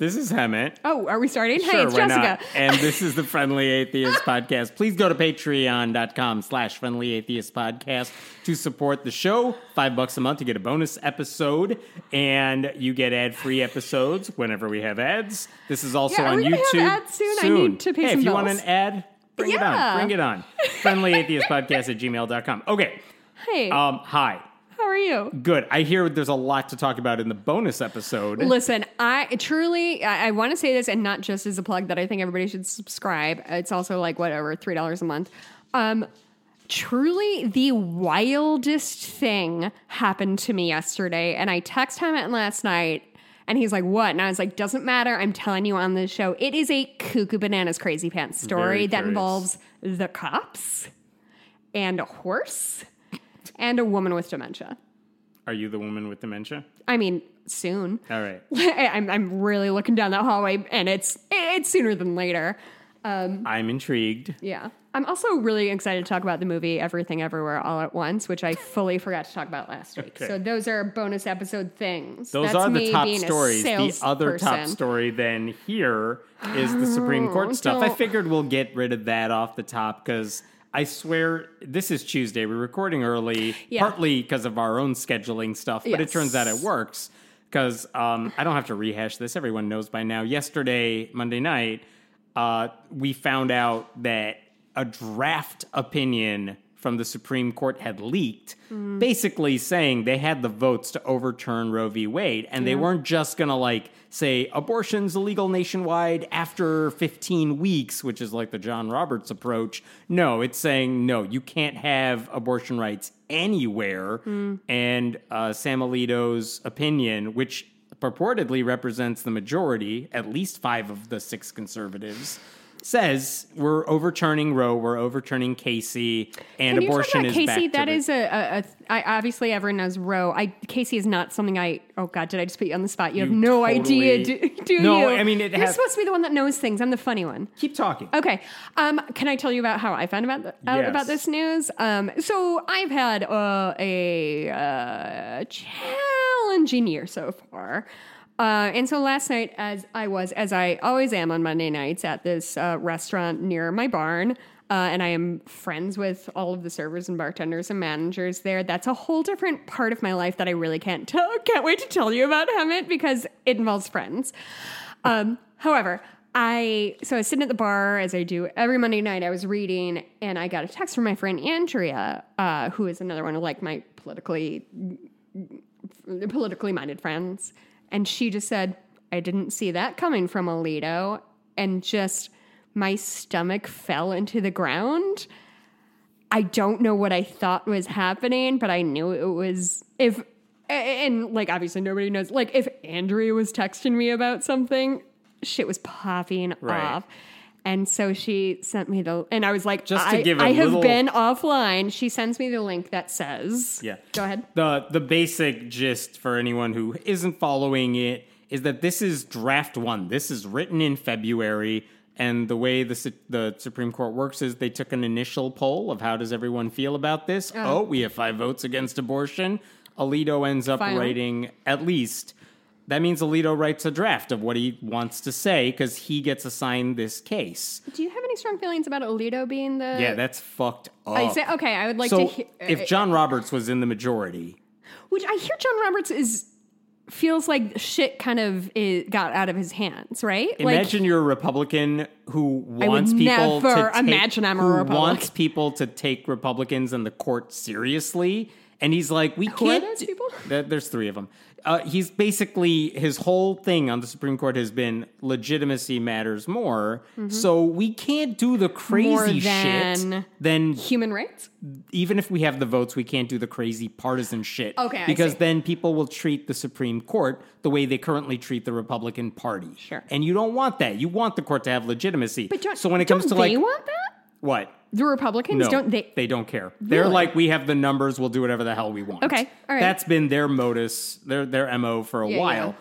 This is Hemant. Oh, are we starting? hey, it's Jessica. not? And this is the Friendly Atheist Podcast. Please go to patreon.com slash friendly atheist podcast to support the show. Five bucks a month to get a bonus episode, and you get ad-free episodes whenever we have ads. This is also Yeah, on YouTube. have ads soon? I need to pay hey, some if you want an ad, bring it on. Bring it on. Friendly Atheist Podcast at gmail.com. Okay. Hey, Um, hi. Are you? Good. I hear there's a lot to talk about in the bonus episode. Listen, I truly, I, I want to say this, and not just as a plug that I think everybody should subscribe. It's also like whatever, three dollars a month. Um, truly, the wildest thing happened to me yesterday, and I text him last night. And he's like, "What?" And I was like, "Doesn't matter. I'm telling you on this show. It is a cuckoo bananas crazy pants story Very that curious. involves the cops and a horse and a woman with dementia. Are you the woman with dementia? I mean, soon. All right. I'm I'm really looking down that hallway, and it's it's sooner than later. Um, I'm intrigued. Yeah, I'm also really excited to talk about the movie Everything Everywhere All at Once, which I fully forgot to talk about last week. Okay. So those are bonus episode things. Those That's are the top stories. The other top story then here is the Supreme Court oh, stuff. I figured we'll get rid of that off the top because I swear this is Tuesday. We're recording early, Yeah. partly because of our own scheduling stuff, but it turns out it works because um, I don't have to rehash this. Everyone knows by now. Yesterday, Monday night, uh, we found out that a draft opinion from the Supreme Court had leaked, basically saying they had the votes to overturn Roe v. Wade, and they weren't just gonna like say abortion's illegal nationwide after 15 weeks, which is like the John Roberts approach. No, it's saying no, you can't have abortion rights anywhere. And uh, Sam Alito's opinion, which purportedly represents the majority, at least five of the six conservatives, says we're overturning Roe, we're overturning Casey, and Can you talk abortion about is Casey? back That is a, a, a I obviously everyone knows Roe. I Casey is not something I. Oh God, did I just put you on the spot? You, have no totally- idea, do, do No, you? I mean, it You're has- supposed to be the one that knows things. I'm the funny one. keep talking. Okay. Um, can I tell you about how I found about the, out Yes. about this news? Um, so I've had uh, a uh, challenging year so far. Uh, and so last night, as I was, as I always am on Monday nights at this uh, restaurant near my barn, uh, and I am friends with all of the servers and bartenders and managers there. That's a whole different part of my life that I really can't tell. Can't wait to tell you about Hemant because it involves friends. Um, however, I so I was sitting at the bar as I do every Monday night. I was reading, and I got a text from my friend Andrea, uh, who is another one of like my politically politically minded friends, and she just said, "I didn't see that coming from Alito," and just my stomach fell into the ground. I don't know what I thought was happening, but I knew it was if and like obviously nobody knows. Like if Andrea was texting me about something, shit was popping Right. off. And so she sent me the and I was like, Just to I, give a I have little- been offline. She sends me the link that says Yeah. Go ahead. The the basic gist for anyone who isn't following it is that this is draft one. This is written in February, and the way the Su- the Supreme Court works is they took an initial poll of how does everyone feel about this. Oh, oh we have five votes against abortion. Alito ends up Finally. writing at least. That means Alito writes a draft of what he wants to say because he gets assigned this case. Do you have any strong feelings about Alito being the Yeah, that's fucked up. I say okay, I would like so to hear if uh, John Roberts was in the majority, which I hear John Roberts is feels like shit kind of is, got out of his hands, right? Imagine you're a Republican who wants people to take, imagine I'm a who Republican. wants people to take Republicans and the court seriously, and he's like, "We are can't." those people? There- There's three of them. Uh, he's basically his whole thing on the Supreme Court has been legitimacy matters more. So we can't do the crazy Mm-hmm. Shit. than- human rights. even if we have the votes, we can't do the crazy partisan shit. Okay, because then people will treat the Supreme Court the way they currently treat the Republican Party. Sure. and you don't want that. You want the court to have legitimacy. But so when it comes to like want that? what? The Republicans No, don't they? They don't care. They're like, we have the numbers. We'll do whatever the hell we want. Okay, all right. That's been their modus, their their mo for a Yeah, while.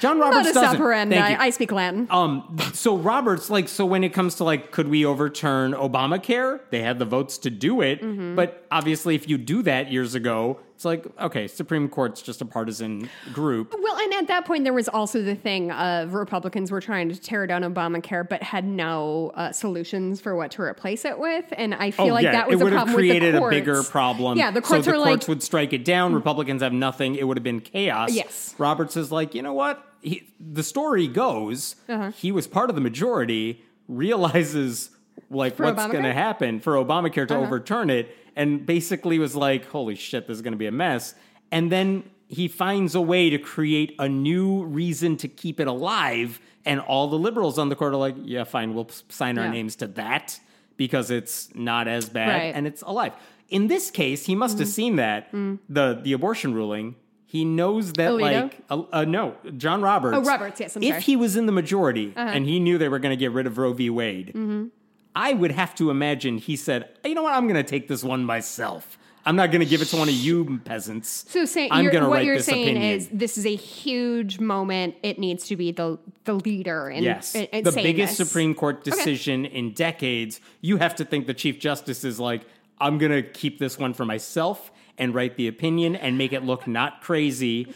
John Roberts Modus doesn't. operandi. Thank you. I speak Latin. Um, so Roberts, like, so when it comes to like, could we overturn Obamacare? They had the votes to do it, Mm-hmm. but obviously, if you do that years ago, It's like, okay, Supreme Court's just a partisan group. Well, and at that point, there was also the thing of Republicans were trying to tear down Obamacare, but had no uh, solutions for what to replace it with. And I feel like that was Oh, it would a have problem created a bigger problem. Yeah, the courts so the like, courts would strike it down. Republicans have nothing. It would have been chaos. Yes. Roberts is like, you know what? He, the story goes, Uh-huh. he was part of the majority, realizes like For what's Uh-huh. going to happen for Obamacare to overturn it, and basically was like, holy shit, this is going to be a mess. And then he finds a way to create a new reason to keep it alive. And all the liberals on the court are like, yeah, fine, we'll sign our Yeah. names to that because it's not as bad Right. Mm-hmm. and it's alive. In this case, he must have seen that the the abortion ruling. He knows that Alito? like uh, uh, no, John Roberts. Oh, Roberts, yes, I'm if sorry. Uh-huh. he was in the majority and he knew they were going to get rid of Roe v. Wade, Mm-hmm. I would have to imagine he said, "You know what? I'm going to take this one myself. I'm not going to give it to one of you peasants. So saying I'm gonna what write you're this saying opinion. is this is a huge moment. It needs to be the the leader and Yes. and, and the biggest this. Supreme Court decision in decades. You have to think the Chief Justice is like, I'm going to keep this one for myself and write the opinion and make it look not crazy.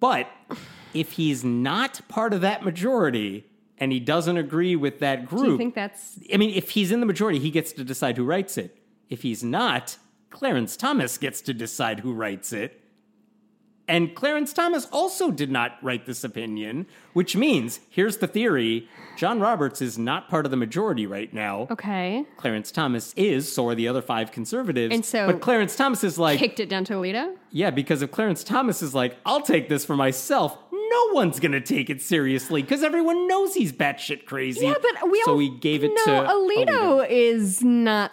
But if he's not part of that majority and he doesn't agree with that group, Do you think that's I mean, if he's in the majority, he gets to decide who writes it. If he's not, Clarence Thomas gets to decide who writes it. And Clarence Thomas also did not write this opinion, which means here's the theory John Roberts is not part of the majority right now. okay? Clarence Thomas is, so are the other five conservatives. And so- but Clarence Thomas is like, Kicked it down to Alito. yeah, because if Clarence Thomas is like, I'll take this for myself, no one's gonna take it seriously because everyone knows he's batshit crazy. Yeah, but we so all he gave it no, to Alito, is not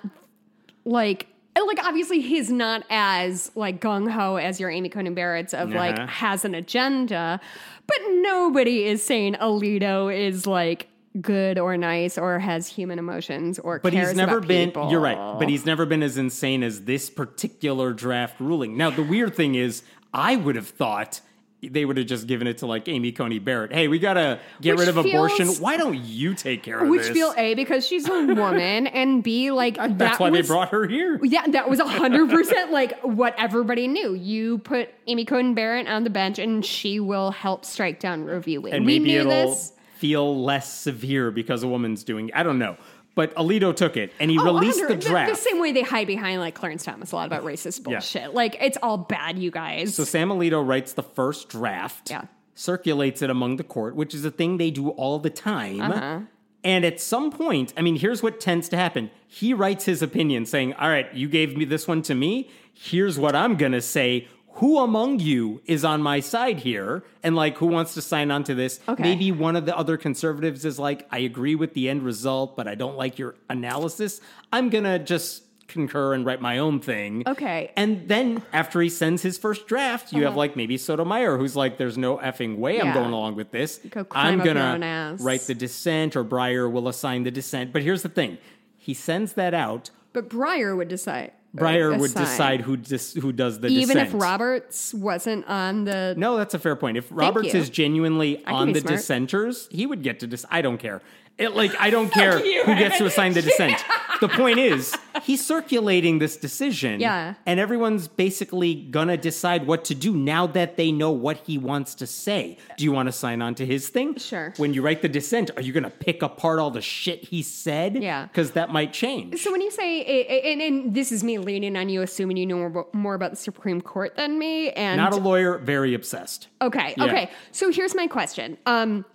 like like obviously he's not as like gung ho as your Amy Coney Barrett's of like Uh-huh. has an agenda, but nobody is saying Alito is like good or nice or has human emotions or But cares he's never about been. people. You're right. But he's never been as insane as this particular draft ruling. Now the weird thing is, I would have thought they would have just given it to like Amy Coney Barrett. Hey, we gotta get Which rid of abortion. Why don't you take care of which this? feel a because she's a woman and b like That's that why they brought her here. Yeah, that was hundred percent like what everybody knew. You put Amy Coney Barrett on the bench, and she will help strike down Roe v. Wade. and we maybe knew it'll this. feel less severe because a woman's doing. I don't know. But Alito took it and he Oh, released 100 the draft. The, same way they hide behind like Clarence Thomas a lot about racist bullshit. Like it's all bad, you guys. So Sam Alito writes the first draft, Yeah. circulates it among the court, which is a thing they do all the time. Uh-huh. And at some point, I mean, here's what tends to happen. He writes his opinion saying, All right, you gave me this one to me. Here's what I'm going to say. Who among you is on my side here? And like, who wants to sign on to this? Okay. Maybe one of the other conservatives is like, I agree with the end result, but I don't like your analysis. I'm going to just concur and write my own thing. Okay. And then after he sends his first draft, you have like maybe Sotomayor who's like, there's no effing way I'm Uh-huh. Going along with this. Go I'm up your own gonna write the dissent, or Breyer will assign the dissent. But here's the thing: he sends that out. but Breyer would decide. Breyer would decide who dis- who does the dissent. even dissent. if Roberts wasn't on the. No, that's a fair point. If Roberts you. is genuinely can on be the smart. dissenters, he would get to dis. I don't care. It, like I don't care you, who gets to assign the dissent. the point is, he's circulating this decision. Yeah. And everyone's basically gonna decide what to do now that they know what he wants to say. Do you want to sign on to his thing? Sure. When you write the dissent, are you gonna pick apart all the shit he said? Yeah. Because that might change. So when you say, and, and this is me leaning on you, assuming you know more, more about the Supreme Court than me, and Not a lawyer, very obsessed. Okay. Yeah. Okay. So here's my question. Um,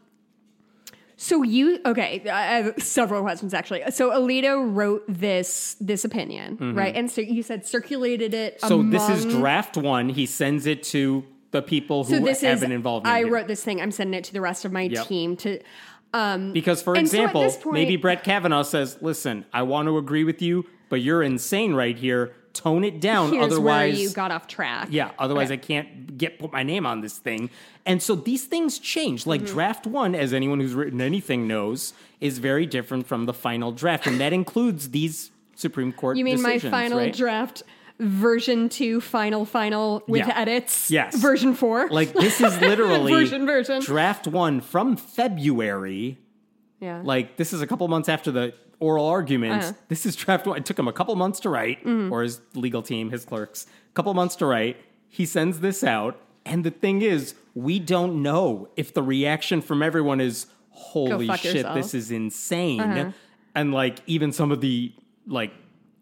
so you okay? I have several questions actually. So Alito wrote this this opinion, right? And so you said circulated it. Mm-hmm. So this is draft one. He sends it to the people who So this have is. an involvement. I here. wrote this thing. I'm sending it to the rest of my Yep. team to. Um, Because, for And so example, point- maybe Brett Kavanaugh says, "Listen, I want to agree with you, but you're insane right here. Tone it down, here's otherwise." where you got off track. yeah, otherwise Okay. I can't get put my name on this thing. And so these things change. Like Mm-hmm. draft one, as anyone who's written anything knows, is very different from the final draft, and that includes these Supreme Court. You mean my final right? draft version two, final final with Yeah. edits? Yes. Version four. Like this is literally Version, version. draft one from February. yeah. Like this is a couple months after the oral arguments. Uh-huh. This is draft one. It took him a couple months to write, Mm-hmm. or his legal team, his clerks, a couple months to write. he sends this out, and the thing is, we don't know if the reaction from everyone is holy shit, yourself." this is insane. Uh-huh. And like even some of the like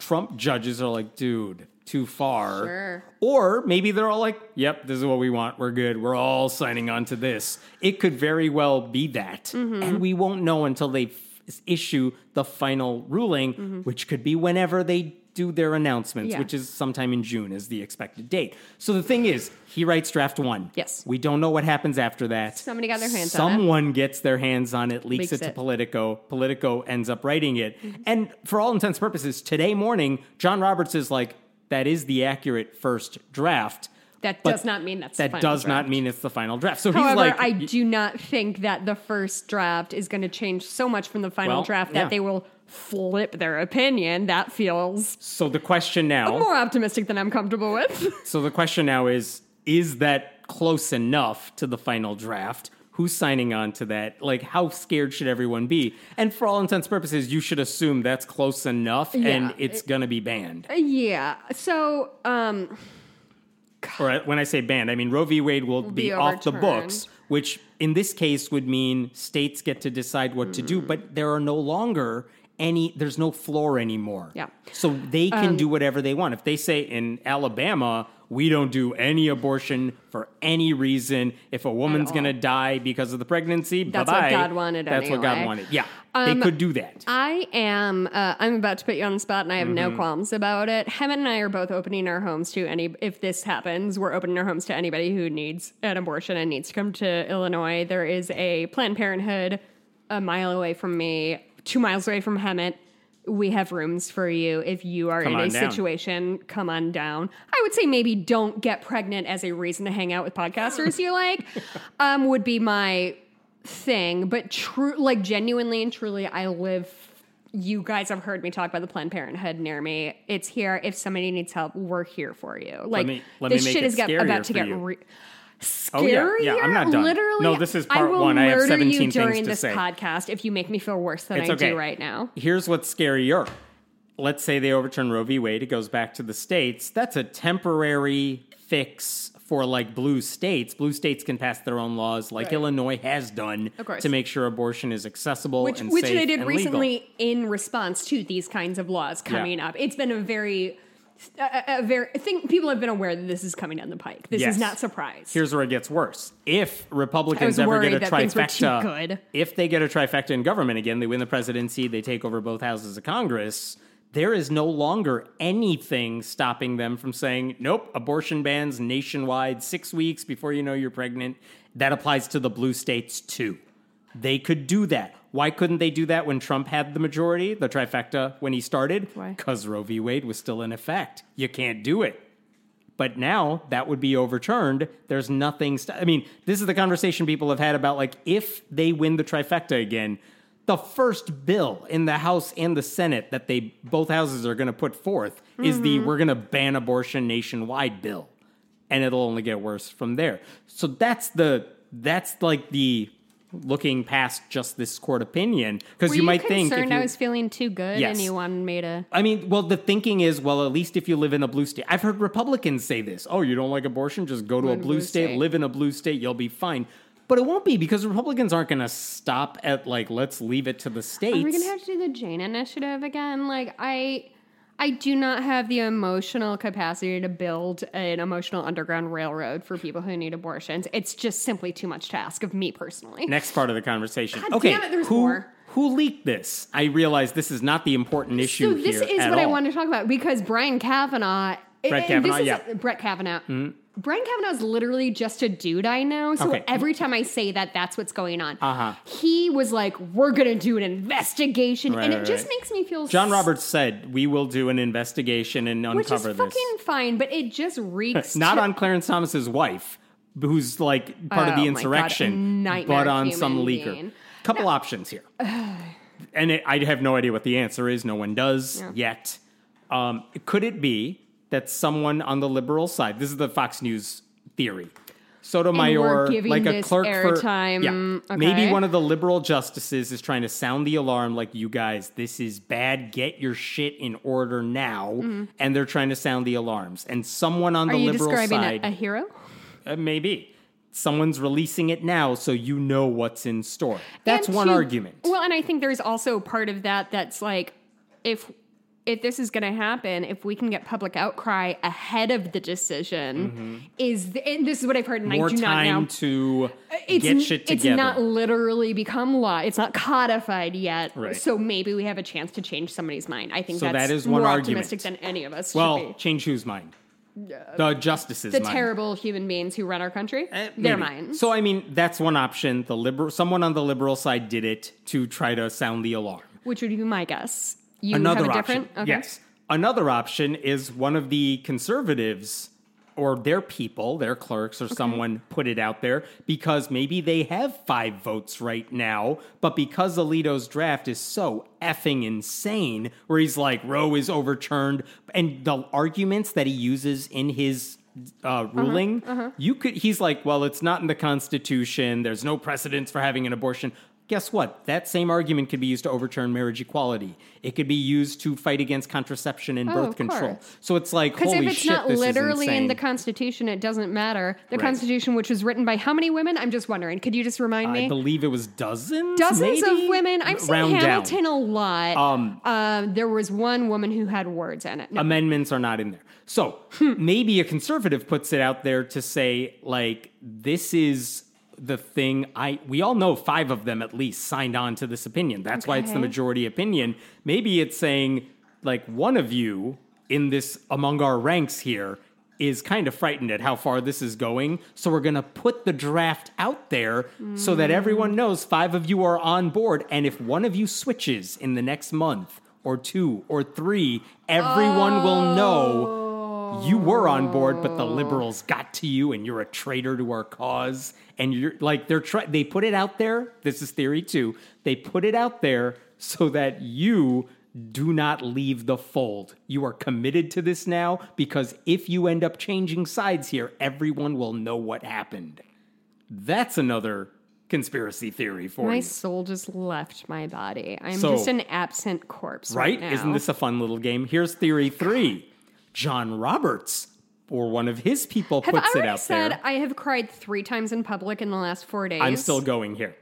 Trump judges are like, dude, too far. Sure. Or maybe they're all like, yep, this is what we want. We're good. We're all signing on to this. It could very well be that. Mm-hmm. And we won't know until they issue the final ruling, which could be whenever they do their announcements, Mm-hmm. Yeah. which is sometime in June is the expected date. So the thing is, he writes draft one. Yes. We don't know what happens after that. Somebody got their hands on it. Someone gets their hands on it, leaks, Leaks it to it. Politico. Politico ends up writing it. Mm-hmm. And for all intents and purposes, today morning, John Roberts is like, that is the accurate first draft. That But does not mean that's the That final does not draft. mean it's the final draft. So However, he's like, I do not think that the first draft is going to change so much from the final Well, draft yeah. that they will flip their opinion. That feels so the question now, more optimistic than I'm comfortable with. so the question now is, is that close enough to the final draft? Who's signing on to that? Like, how scared should everyone be? And for all intents and purposes, you should assume that's close enough and Yeah, it's going to be banned. yeah. So, um, or when I say banned, I mean Roe v. Wade will, be, be off the books, which in this case would mean states get to decide what to do, Mm. but there are no longer any, there's no floor anymore. Yeah. Um, So they can do whatever they want. If they say in Alabama, we don't do any abortion for any reason. If a woman's going to die because of the pregnancy, That's what bye-bye. God wanted That's what God wanted. Yeah. Um, they could do that. I am. Uh, I'm about to put you on the spot, and I have no Mm-hmm. qualms about it. Hemant and I are both opening our homes to any. If this happens, we're opening our homes to anybody who needs an abortion and needs to come to Illinois. There is a Planned Parenthood a mile away from me, two miles away from Hemant. We have rooms for you if you are Come in a down. situation. Come on down. I would say maybe don't get pregnant as a reason to hang out with podcasters you like. Um, would be my thing, but true, like genuinely and truly, I live. You guys have heard me talk about the Planned Parenthood near me. It's here. If somebody needs help, we're here for you. Like me- let me this make shit it is get, about to get you. Re- Oh, yeah. Yeah, I'm not done. Literally, No, this is part will one. I have 17 you things during to this say. podcast if you make me feel worse than It's I okay. do right now. Here's what's scarier. Let's say they overturn Roe v. Wade, it goes back to the states. That's a temporary fix for like blue states. Blue states can pass their own laws, like Right. Illinois has done, to make sure abortion is accessible which and which safe they did recently legal. in response to these kinds of laws coming up. It's been a very a, a- a very I think people have been aware that this is coming down the pike. This Yes. is not surprise. Here's where it gets worse. If I Republicans was ever get worried a that things were too trifecta, good. if they get a trifecta in government again, they win the presidency, they take over both houses of Congress. There is no longer anything stopping them from saying, nope, abortion bans nationwide six weeks before you know you're pregnant. That applies to the blue states too. They could do that. Why couldn't they do that when Trump had the majority, the trifecta, when he started? Because Roe v. Wade was still in effect. You can't do it. But now that would be overturned. There's nothing. St- I mean, this is the conversation people have had about like if they win the trifecta again, the first bill in the House and the Senate that they both houses are going to put forth is the Mm-hmm. we're going to ban abortion nationwide bill, and it'll only get worse from there. So that's the that's like the looking past just this court opinion because you, you might think if you, I was feeling too good Yes. and you wanted me to I mean, well, the thinking is, well, at least if you live in a blue state. I've heard Republicans say this. Oh, you don't like abortion? Just go to a blue blue state, state. live in a blue state, you'll be fine. But it won't be because Republicans aren't going to stop at like let's leave it to the states. Are we gonna have to do the Jane Initiative again? Like I, I do not have the emotional capacity to build an emotional underground railroad for people who need abortions. It's just simply too much to ask of me personally. Next part of the conversation. God okay, it, who more. who leaked this? I realize this is not the important issue So this is at what I all. wanted to talk about because Brian Kavanaugh. Brett Kavanaugh, this is yeah. Mm-hmm. Brett Kavanaugh. Brian Kavanaugh is literally just a dude I know. So Okay. every time I say that, that's what's going on. Uh-huh. He was like, "We're gonna do an investigation," Right, and it right, just right. makes me feel John Roberts said we will do an investigation and which is uncover this. It's fucking fine, but it just reeks. not to- on Clarence Thomas's wife, who's like part of Oh the my God, insurrection, but on some leaker. being. Couple options here, and it, I have no idea what the answer is. No one does yet. Um, could it be that someone on the liberal side? This is the Fox News theory. Sotomayor, like a clerk for airtime. yeah, maybe one of the liberal justices is trying to sound the alarm, like you guys, this is bad. Get your shit in order now, and they're trying to sound the alarms. And someone on Mm-hmm. Are the you liberal describing side, a, a hero? uh, maybe someone's releasing it now, so you know what's in store. That's And one to- argument. Well, and I think there's also part of that that's like if if this is going to happen, if we can get public outcry ahead of the decision, is the, and this is what I've heard, and Mm-hmm. More I do not know. to It's, get shit together. it's not literally become law. It's not codified yet. Right. So maybe we have a chance to change somebody's mind. I think So that's that is one more argument. optimistic than any of us should well, change whose mind? The justice's The mind. terrible human beings who run our country, Eh, their minds. So I mean, that's one option. The liberal, someone on the liberal side did it to try to sound the alarm. which would be my guess. You Another have a option, different. Okay. yes. Another option is one of the conservatives or their people, their clerks or someone put it out there because maybe they have five votes right now, but because Alito's draft is so effing insane, where he's like Roe is overturned, and the arguments that he uses in his uh, ruling, you could. He's like, well, it's not in the Constitution. There's no precedence for having an abortion. Guess what? That same argument could be used to overturn marriage equality. It could be used to fight against contraception and Oh, birth control. course. So it's like, Because holy if it's shit, not literally in the Constitution, it doesn't matter. The Right. Constitution, which was written by how many women? I'm just wondering. Could you just remind me? I believe it was dozens. Dozens maybe? of women. I've seen Round down. Hamilton a lot. Um, Uh, there was one woman who had words in it. No. amendments are not in there. So Hmm. maybe a conservative puts it out there to say, like, this is the thing I we all know five of them at least signed on to this opinion. That's why it's the majority opinion. Maybe it's saying, like, one of you in this among our ranks here is kind of frightened at how far this is going. So we're going to put the draft out there so that mm. everyone knows five of you are on board. And if one of you switches in the next month or two or three, everyone will know you were on board, but the liberals got to you and you're a traitor to our cause. And you're like, they're try- they put it out there. This is theory two. They put it out there so that you do not leave the fold. You are committed to this now because if you end up changing sides here, everyone will know what happened. That's another conspiracy theory for you. my you. soul just left my body. I'm So- just an absent corpse right, right? now. Isn't this a fun little game? Here's theory three. John Roberts or one of his people have I puts it out said there. I have cried three times in public in the last four days? I'm still going here.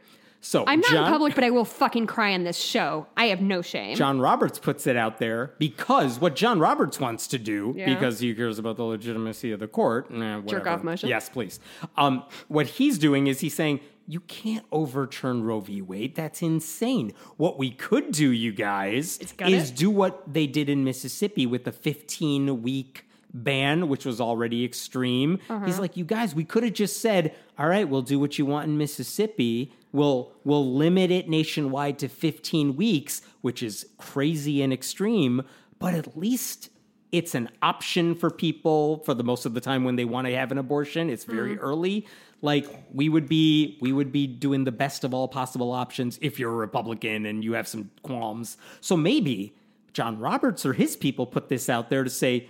So I'm not John, in public, but I will fucking cry on this show. I have no shame. John Roberts puts it out there because what John Roberts wants to do, Yeah. because he cares about the legitimacy of the court. eh, whatever. off motion? Yes, please. Um, what he's doing is he's saying you can't overturn Roe v. Wade. That's insane. What we could do, you guys, is it. do what they did in Mississippi with the 15 week ban, which was already extreme. Uh-huh. He's like, you guys, we could have just said, all right, we'll do what you want in Mississippi. We'll we'll limit it nationwide to 15 weeks, which is crazy and extreme, but at least it's an option for people for the most of the time when they want to have an abortion. It's very early. Like we would be we would be doing the best of all possible options if you're a Republican and you have some qualms. So maybe John Roberts or his people put this out there to say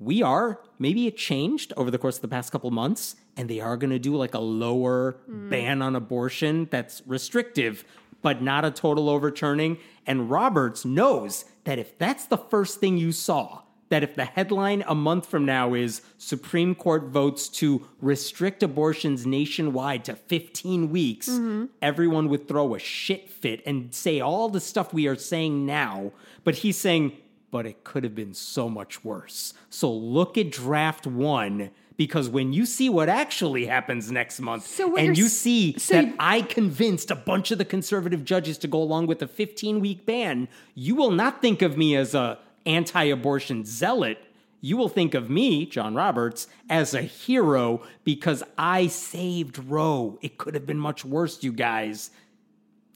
we are maybe it changed over the course of the past couple months and they are going to do like a lower ban on abortion that's restrictive but not a total overturning. And roberts knows that if that's the first thing you saw that if the headline a month from now is supreme court votes to restrict abortions nationwide to 15 weeks mm-hmm. everyone would throw a shit fit and say all the stuff we are saying now. But he's saying but it could have been so much worse. So look at draft one because when you see what actually happens next month So and you see so that you- I convinced a bunch of the conservative judges to go along with a 15 week ban, you will not think of me as a anti-abortion zealot. You will think of me, John Roberts, as a hero because I saved Roe. It could have been much worse, you guys.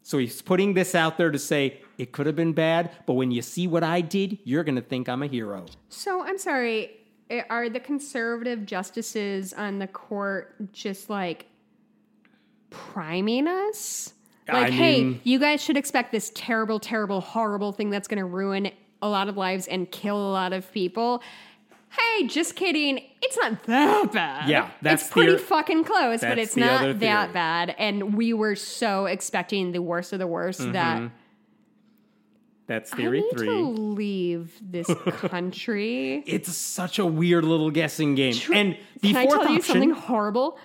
So he's putting this out there to say it could have been bad, but when you see what I did, you're going to think I'm a hero. So I'm sorry. eh, Are the conservative justices on the court just like priming us? Like, I hey, mean- you guys should expect this terrible, terrible, horrible thing that's going to ruin a lot of lives and kill a lot of people. hey, just kidding. It's not that bad. Yeah, that's it's pretty fucking close, but it's not that bad. And we were so expecting the worst of the worst Mm-hmm. that That's theory I need three. to leave this country. It's such a weird little guessing game. And the Can I tell you something horrible?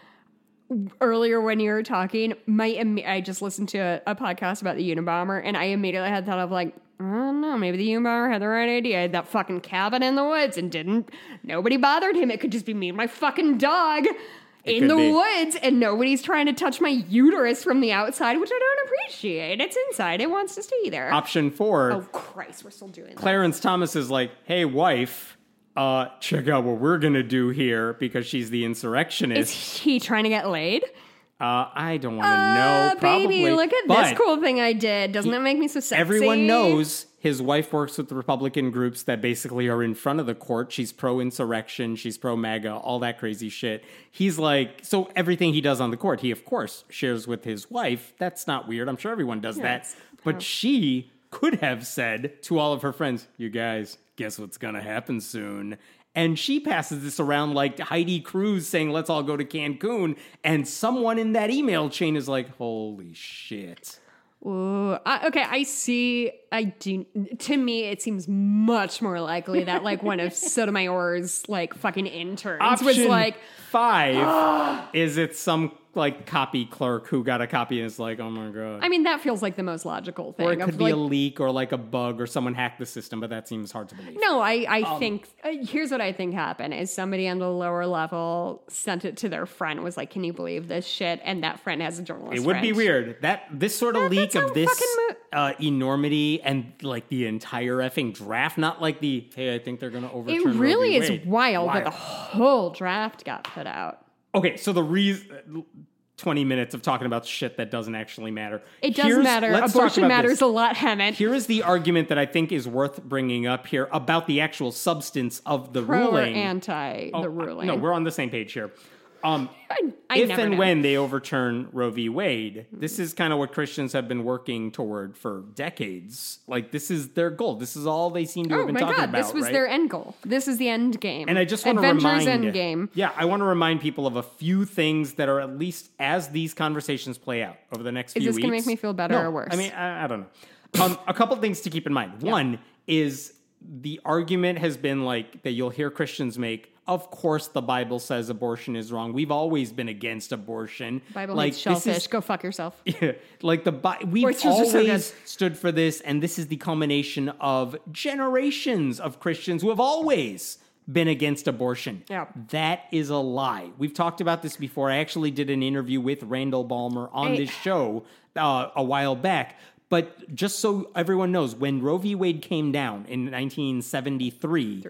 Earlier, when you were talking, my I just listened to a, a podcast about the Unabomber, and I immediately had thought of like, I don't know, maybe the Unabomber had the right idea. Had that fucking cabin in the woods and didn't. Nobody bothered him. It could just be me and my fucking dog in the be. woods, and nobody's trying to touch my uterus from the outside, which I don't appreciate. It's inside. It wants to stay there. option four, oh Christ, we're still doing that. Clarence Thomas is like, "Hey, wife, uh, check out what we're gonna do here because she's the insurrectionist." Is he trying to get laid? Uh, I don't want to Uh, know. Probably, baby, look at this cool thing I did. Doesn't that make me so sexy? Everyone knows his wife works with the Republican groups that basically are in front of the court. She's pro insurrection, she's pro MAGA, all that crazy shit. He's like, so everything he does on the court, he of course shares with his wife. That's not weird. I'm sure everyone does that. it's- But she could have said to all of her friends, You guys, guess what's going to happen soon? And she passes this around like Heidi Cruz saying, Let's all go to Cancun. And someone in that email chain is like, Holy shit. Ooh, I, okay, I see. I do. To me, it seems much more likely that like one of Sotomayor's like fucking interns Option was like, five is it some like copy clerk who got a copy and is like, oh my god. I mean, that feels like the most logical thing. or it of, could be like, a leak or like a bug or someone hacked the system, but that seems hard to believe. No, I, I Um, think uh, here's what I think happened is somebody on the lower level sent it to their friend was like, "Can you believe this shit?" And that friend has a journalist. It would be weird. That this sort of That- leak of this fucking uh, enormity and like the entire effing draft, not like the hey, I think they're going to overturn. It really is Wade. wild, that the whole draft got put out. Okay, so the reason. 20 minutes of talking about shit that doesn't actually matter. It does Here's- matter. Abortion matters this. a lot, Hemant. Here is the argument that I think is worth bringing up here about the actual substance of the Pro ruling. anti Oh, the ruling. No, we're on the same page here. Um, I, I if and know. when they overturn Roe v. Wade, this is kind of what Christians have been working toward for decades. Like this is their goal. This is all they seem to have Oh been my talking god, about. this was right? their end goal. This is the end game. And I just want to remind end game. Yeah, I want to remind people of a few things that are at least as these conversations play out over the next Is few this weeks. gonna make me feel better No, or worse? I mean, I, I don't know. Um, a couple things to keep in mind. One is the argument has been like that you'll hear Christians make. Of course, the Bible says abortion is wrong. We've always been against abortion. Bible like, hates shellfish. is- Go fuck yourself. like the Bi- we've are so always stood for this, and this is the culmination of generations of Christians who have always been against abortion. Yeah. That is a lie. We've talked about this before. I actually did an interview with Randall Balmer on I- this show uh, a while back. But just so everyone knows, when Roe v. Wade came down in 1973,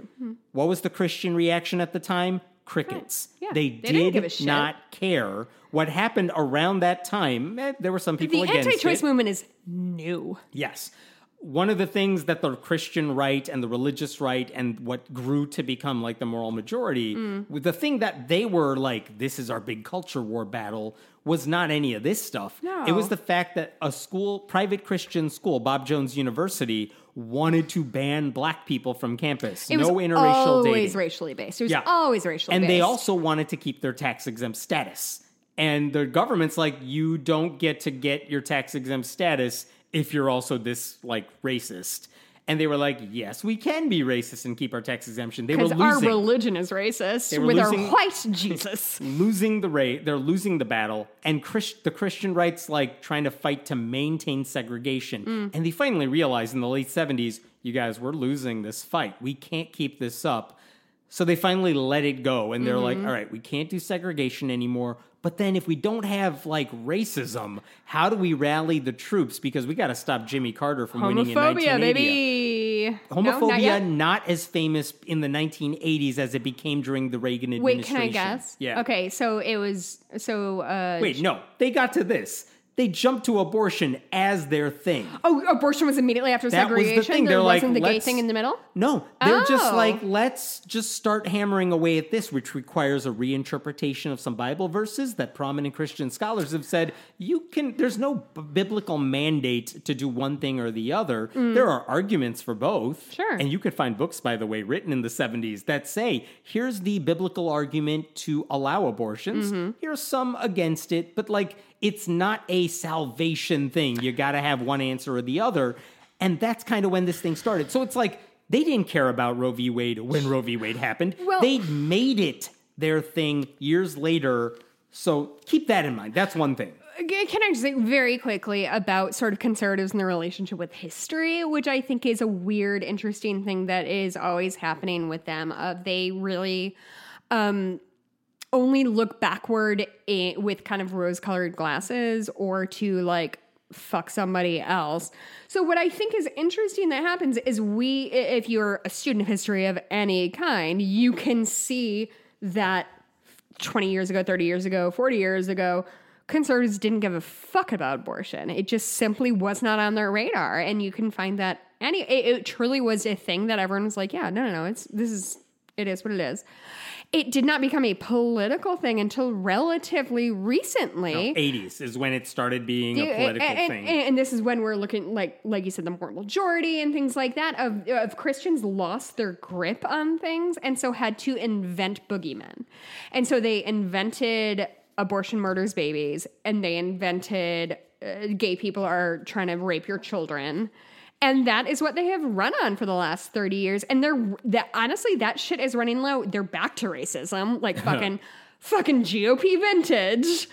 what was the Christian reaction at the time? Crickets. Yeah, They, they did give a shit. not care. What happened around that time, eh, there were some people against it. The anti-choice it. movement is new. Yes. One of the things that the Christian right and the religious right and what grew to become like the moral majority, mm. the thing that they were like, this is our big culture war battle, was not any of this stuff. No. It was the fact that a school, private Christian school, Bob Jones University, wanted to ban black people from campus. It no was interracial always dating. racially based. It was Yeah. always racially based. And based. they also wanted to keep their tax exempt status. And the government's like, you don't get to get your tax exempt status if you're also this like racist. And they were like, yes, we can be racist and keep our tax exemption. They were because our losing, religion is racist with losing- our white Jesus. losing the rate. They're losing the battle. And Chris, the Christian right's like trying to fight to maintain segregation. Mm. And they finally realized in the late 70s, you guys, we're losing this fight. We can't keep this up. So they finally let it go and they're like, Mm-hmm. all right, we can't do segregation anymore. But then if we don't have like racism, how do we rally the troops? Because we got to stop Jimmy Carter from winning in 1980. baby. No, not Homophobia not, as famous in the 1980s as it became during the Reagan administration. Wait, can I guess? Yeah. Okay, so it was so. Uh, Wait, no, they got to this. They jumped to abortion as their thing. Oh, abortion was immediately after That was the segregation. thing. There They're like, wasn't the gay let's- thing in the middle. No, they're just Oh. like, let's just start hammering away at this, which requires a reinterpretation of some Bible verses that prominent Christian scholars have said you can. There's no b- biblical mandate to do one thing or the other. There are arguments for both. Mm. Sure. and you could find books, by the way, written in the 70s that say here's the biblical argument to allow abortions. Mm-hmm. Here's some against it, but like it's not a salvation thing. You got to have one answer or the other. And that's kind of when this thing started. So it's like they didn't care about Roe v. Wade when Roe v. Wade happened. Well- they made it their thing years later. So keep that in mind. That's one thing. Can I just say very quickly about sort of conservatives and their relationship with history, which I think is a weird, interesting thing that is always happening with them. Uh, they really um, only look backward i with kind of rose-colored glasses, or to like fuck somebody else. So what I think is interesting that happens is we if you're a student of history of any kind, you can see that 20 years ago, 30 years ago, 40 years ago, conservatives didn't give a fuck about abortion. It just simply was not on their radar. And you can find that any, it, it truly was a thing that everyone was like, yeah, no, no, no, it's, this is, it is what it is. It did not become a political thing until relatively recently. 80s is when it started being a political and, thing. And, and this is when we're looking like like you said, the moral majority and things like that of of Christians lost their grip on things and so had to invent boogeymen. And so they invented abortion murders babies and they invented uh, gay people are trying to rape your children. And that is what they have run on for the last 30 years. And they're that honestly, that shit is running low. They're back to racism, like fucking fucking GOP vintage.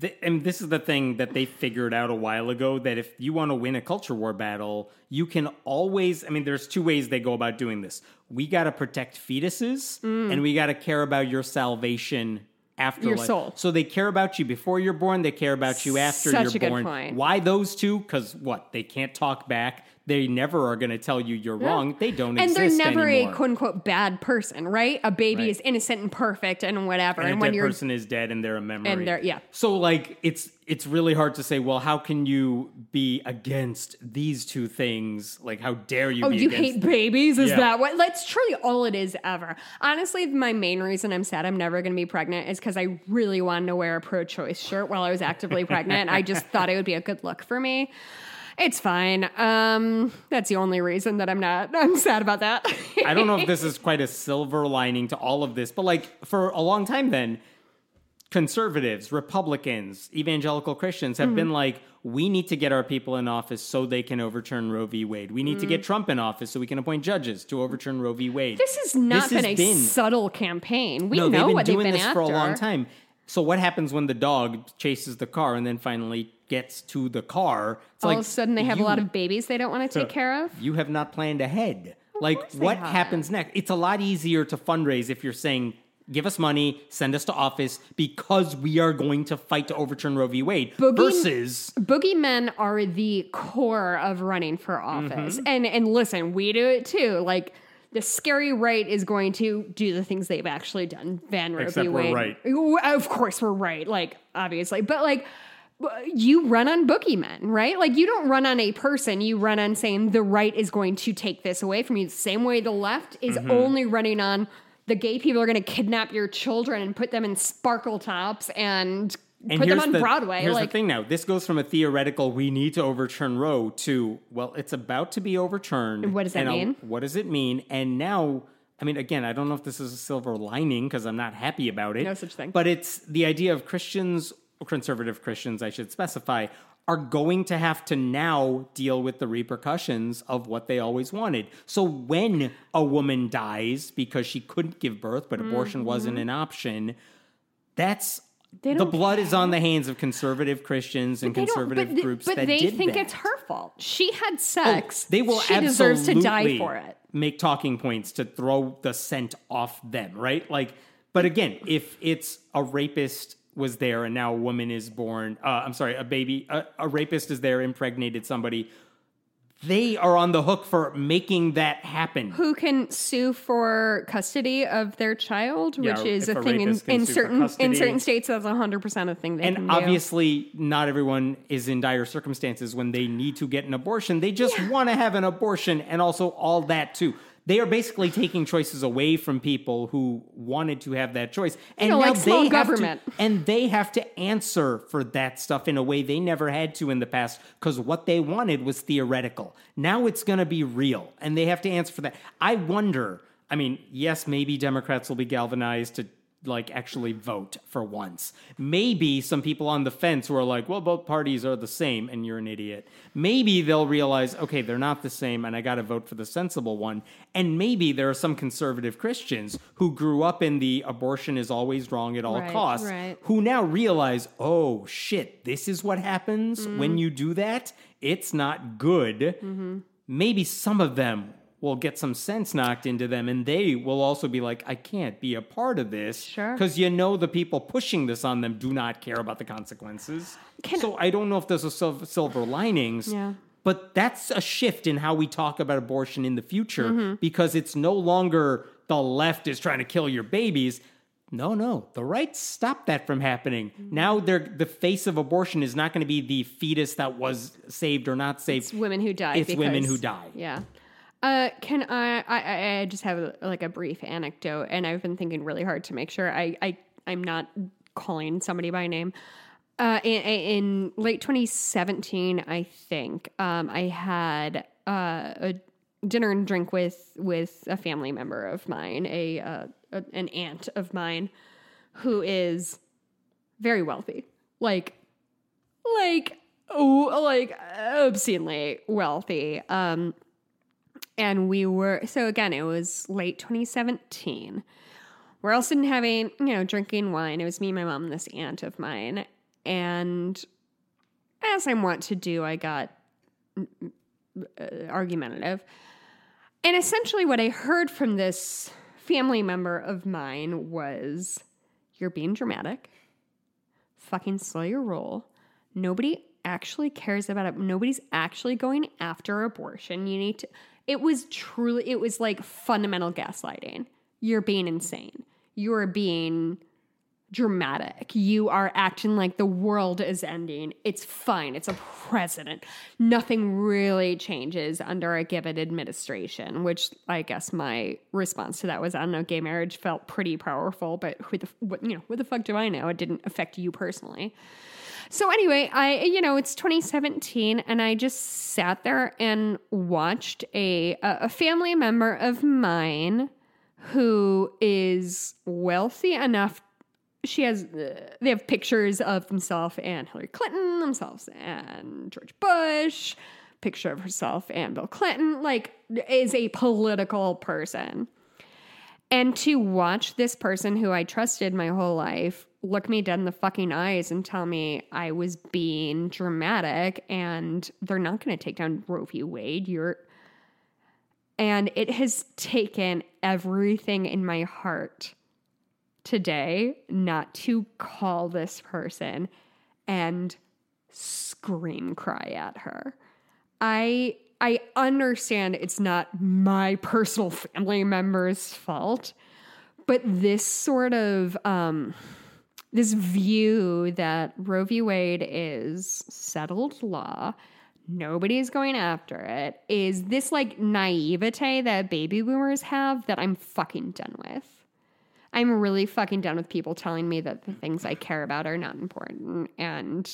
Th- and this is the thing that they figured out a while ago that if you want to win a culture war battle, you can always. I mean, there's two ways they go about doing this. We got to protect fetuses, Mm. and we got to care about your salvation after Your life. soul. So they care about you before you're born. They care about you after Such you're a good born. point. Why those two? Because what? They can't talk back. They never are going to tell you you're wrong. They don't exist. and they're never anymore. a quote unquote bad person, right? A baby Right. is innocent and perfect and whatever. and And, a when dead you're person is dead and they're a memory. And they're- yeah. So like it's it's really hard to say. Well, how can you be against these two things? Like, how dare you? Oh, you hate babies? Is Yeah. that what? That's truly all it is ever. Honestly, my main reason I'm sad I'm never going to be pregnant is because I really wanted to wear a pro choice shirt while I was actively pregnant. I just thought it would be a good look for me. It's fine. Um, that's the only reason that I'm not. I'm sad about that. I don't know if this is quite a silver lining to all of this, but like for a long time, then conservatives, Republicans, evangelical Christians have Mm-hmm. been like, we need to get our people in office so they can overturn Roe v. Wade. We need to get Trump in office so we can appoint judges to overturn Roe v. Wade. This has not This been a been- subtle campaign. We no, know they've been what doing they've been this after for a long time. So what happens when the dog chases the car and then finally gets to the car? It's All like of a sudden, they have you- a lot of babies they don't want to take care of. You have not planned ahead. like course they what haven't. happens next? It's a lot easier to fundraise if you're saying, "Give us money, send us to office because we are going to fight to overturn Roe v. Wade." Boogie- versus boogeymen are the core of running for Mm-hmm. office. And and listen, we do it too. Like the scary right is going to do the things they've actually done. Van Roe Except v. we're right. Of course we're right. Like obviously, but like you run on boogeymen, right? Like you don't run on a person, you run on saying the right is going to take this away from you. The same way the left is Mm-hmm. only running on the gay people are going to kidnap your children and put them in sparkle tops and, and put them on the, Broadway. Here's like the thing now. This goes from a theoretical we need to overturn Roe to well, it's about to be overturned. What does that mean? what does it mean? And now I mean, again, I don't know if this is a silver lining because I'm not happy about it. No such thing. But it's the idea of Christians, conservative Christians, I should specify, are going to have to now deal with the repercussions of what they always wanted. So when a woman dies because she couldn't give birth, but abortion wasn't an option, that's Mm-hmm. The blood is on the hands of conservative Christians and conservative but groups but that they think that. it's her fault. She had Oh, sex. they will She absolutely deserves to die for it. Make talking points to throw the scent off them, right? Like, but again, if it's a rapist was there and now a woman is born, uh, I'm sorry, a baby, a, a rapist is there, impregnated somebody. They are on the hook for making that happen. Who can sue for custody of their child, Yeah, which is a a thing in, in certain in certain states. That's hundred percent a thing they And do. obviously, not everyone is in dire circumstances when they need to get an abortion. They just want to have an abortion and also all that too. They are basically taking choices away from people who wanted to have that choice. And know, now like they have government. To, and they have to answer for that stuff in a way they never had to in the past because what they wanted was theoretical. Now it's going to be real and they have to answer for that. I wonder, I mean, yes, maybe Democrats will be galvanized to like actually vote for once. Maybe some people on the fence who are like, well, both parties are the same and you're an idiot. Maybe they'll realize, okay, they're not the same and I got to vote for the sensible one. And maybe there are some conservative Christians who grew up in the abortion is always wrong at all Right, costs right. who now realize, oh shit, this is what happens when you do that. It's not good. Mm-hmm. Maybe some of them will get some sense knocked into them and they will also be like, I can't be a part of this. Sure. Because you know the people pushing this on them do not care about the consequences. Can- so I don't know if there's a sil- silver linings. Yeah. But that's a shift in how we talk about abortion in the future Mm-hmm. because it's no longer the left is trying to kill your babies. No, no, the right stopped that from happening. Mm-hmm. Now, they're, the face of abortion is not going to be the fetus that was saved or not saved. It's women who die. It's women who die. Yeah. Uh, can I, I? I- just have like a brief anecdote, and I've been thinking really hard to make sure I, I I'm not calling somebody by name. Uh, in, in late 2017, I think um, I had uh, a dinner and drink with with a family member of mine, a, uh, a an aunt of mine, who is very wealthy, like like oh like obscenely wealthy um and we were so again it was late 2017 we're all sitting having you know drinking wine it was me my mom and this aunt of mine and as i want to do i got uh, argumentative and essentially what i heard from this family member of mine was you're being dramatic fucking slow your roll. Nobody actually cares about it. Nobody's actually going after abortion. You need to. It was truly, it was like fundamental gaslighting. You're being insane. You're being dramatic. You are acting like the world is ending. It's fine. It's a president. Nothing really changes under a given administration, which I guess my response to that was I don't know, gay marriage felt pretty powerful, but who the, what, you know, what the fuck do I know? It didn't affect you personally. So anyway, I you know it's 2017, and I just sat there and watched a a family member of mine who is wealthy enough. She has uh, they have pictures of themselves and Hillary Clinton, themselves and George Bush, picture of herself and Bill Clinton. Like is a political person. And to watch this person who I trusted my whole life look me dead in the fucking eyes and tell me I was being dramatic and they're not going to take down Roe v. Wade. You're. And it has taken everything in my heart today not to call this person and scream cry at her. I I understand it's not my personal family member's fault, but this sort of um this view that Roe v. Wade is settled law, nobody's going after it, is this like naivete that baby boomers have that I'm fucking done with. I'm really fucking done with people telling me that the things I care about are not important. And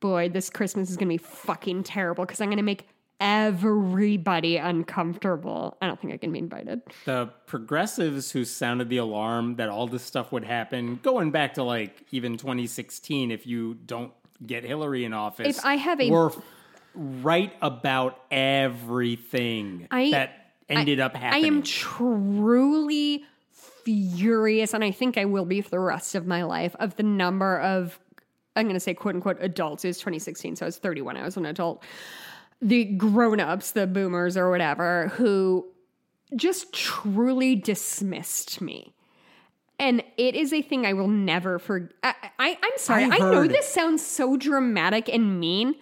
boy, this Christmas is gonna be fucking terrible because I'm gonna make everybody uncomfortable. I don't think I can be invited. The progressives who sounded the alarm that all this stuff would happen, going back to like even 2016, if you don't get Hillary in office, If I have a- were right about everything I- that ended up happening. I am truly furious, and I think I will be for the rest of my life, of the number of, I'm going to say quote unquote adults. It was 2016, so I was 31. I was an adult. The grown ups, the boomers or whatever, who just truly dismissed me. And it is a thing I will never forget. I, I, I'm sorry. I I know this sounds so dramatic and mean.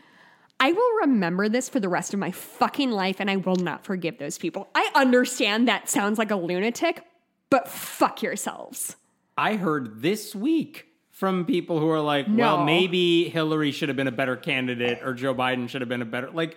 I will remember this for the rest of my fucking life and I will not forgive those people. I understand that sounds like a lunatic, but fuck yourselves. I heard this week from people who are like, No. well, maybe Hillary should have been a better candidate or Joe Biden should have been a better. Like,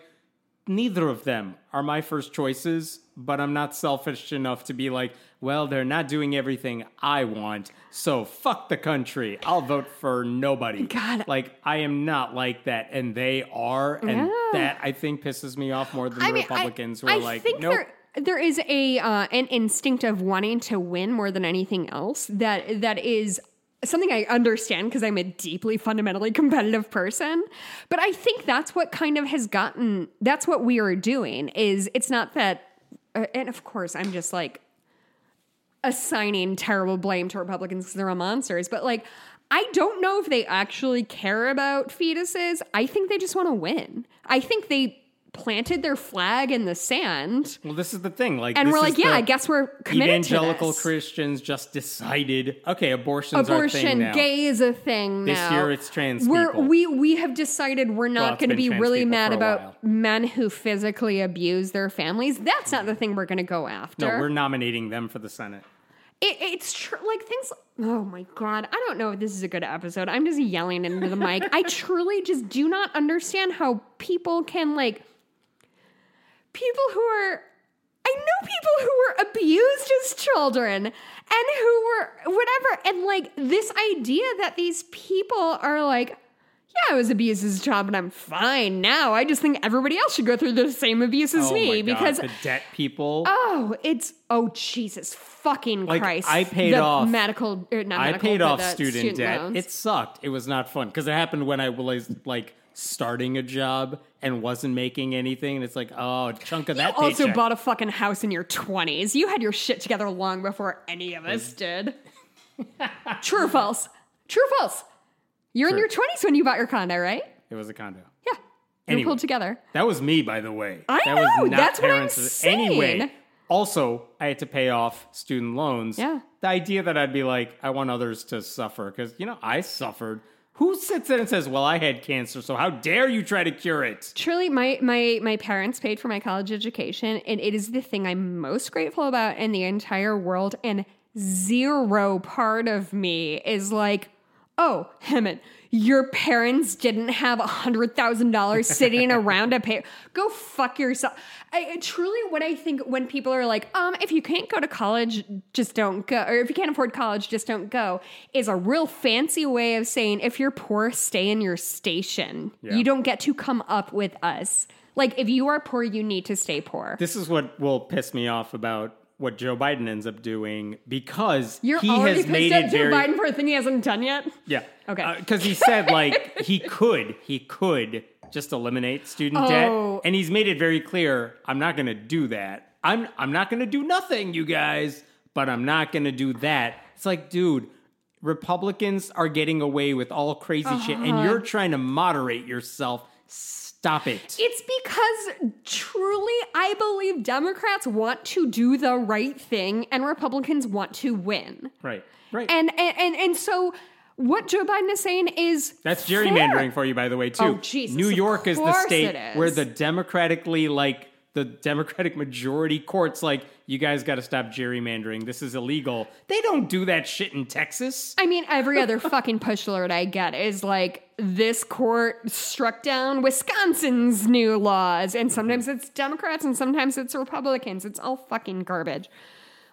neither of them are my first choices, but I'm not selfish enough to be like, well, they're not doing everything I want, so fuck the country. I'll vote for nobody. God. Like, I am not like that, and they are, and Yeah. that I think pisses me off more than the Republicans who are I like, think nope. there there is a uh, an instinct of wanting to win more than anything else that that is something I understand because I'm a deeply fundamentally competitive person. But I think that's what kind of has gotten that's what we are doing is it's not that uh, and of course I'm just like assigning terrible blame to Republicans because they're all monsters, but like I don't know if they actually care about fetuses. I think they just want to win. I think they planted their flag in the sand well, this is the thing. Like, and we're like, yeah, I guess we're committed evangelical. Christians just decided, okay, abortion's Abortion, gay is a thing Now. This year it's trans we're, people. We we have decided we're not it's going to be really mad about men who physically abuse their families. That's not the thing we're going to go after. no, we're nominating them for the Senate. It, it's true. like things. Oh my god! I don't know if this is a good episode. I'm just yelling into the mic. I truly just do not understand how people can like people who are. I know people who were abused as children and who were whatever, and like this idea that these people are like, yeah, I was abused as a child, but I'm fine now. I just think everybody else should go through the same abuse as oh me God, because the debt people. Oh, it's oh Jesus fucking Like, Christ! I paid the off- medical, er, not I medical, paid off the student, debt. loans. It sucked. It was not fun because it happened when I was like starting a job and wasn't making anything, and it's like, oh, a chunk of you that also paycheck. bought a fucking house in your twenties. You had your shit together long before any of us did. True or false? True or false? You're in your twenties when you bought your condo, right? it was a condo. Yeah, you Anyway. pulled together. That was me, by the way. I that know, Was not that's what I'm parents. saying. Anyway, also, I had to pay off student loans. Yeah. The idea that I'd be like, I want others to suffer because you know I suffered. Who sits there and says, "Well, I had cancer, so how dare you try to cure it"? Truly, my my my parents paid for my college education, and it is the thing I'm most grateful about in the entire world. And zero part of me is like, oh, Hemant, your parents didn't have a hundred thousand dollars sitting around a pay. Go fuck yourself. I, I- truly, what I think when people are like, um, if you can't go to college, just don't go, or if you can't afford college, just don't go, is a real fancy way of saying if you're poor, stay in your station. Yeah. You don't get to come up with us. Like if you are poor, you need to stay poor. This is what will piss me off about what Joe Biden ends up doing because You're he already has pissed made at it Joe very Biden for a thing he hasn't done yet. Yeah. Okay. Because he said like he could, he could just eliminate student Oh. debt, and he's made it very clear. I'm not going to do that. I'm I'm not going to do nothing, you guys. But I'm not going to do that. It's like, dude. Republicans are getting away with all crazy shit, Uh-huh. and you're trying to moderate yourself. Stop it. It's because truly, I believe Democrats want to do the right thing and Republicans want to win. Right. Right. And and and, and so what Joe Biden is saying is That's fair. gerrymandering for you, by the way, too. Oh, Jesus, New York is the state is. where the democratically, like, the Democratic majority courts, like, you guys got to stop gerrymandering. This is illegal. They don't do that shit in Texas. I mean, every other fucking push alert I get is like this court struck down Wisconsin's new laws, and sometimes it's Democrats and sometimes it's Republicans. It's all fucking garbage.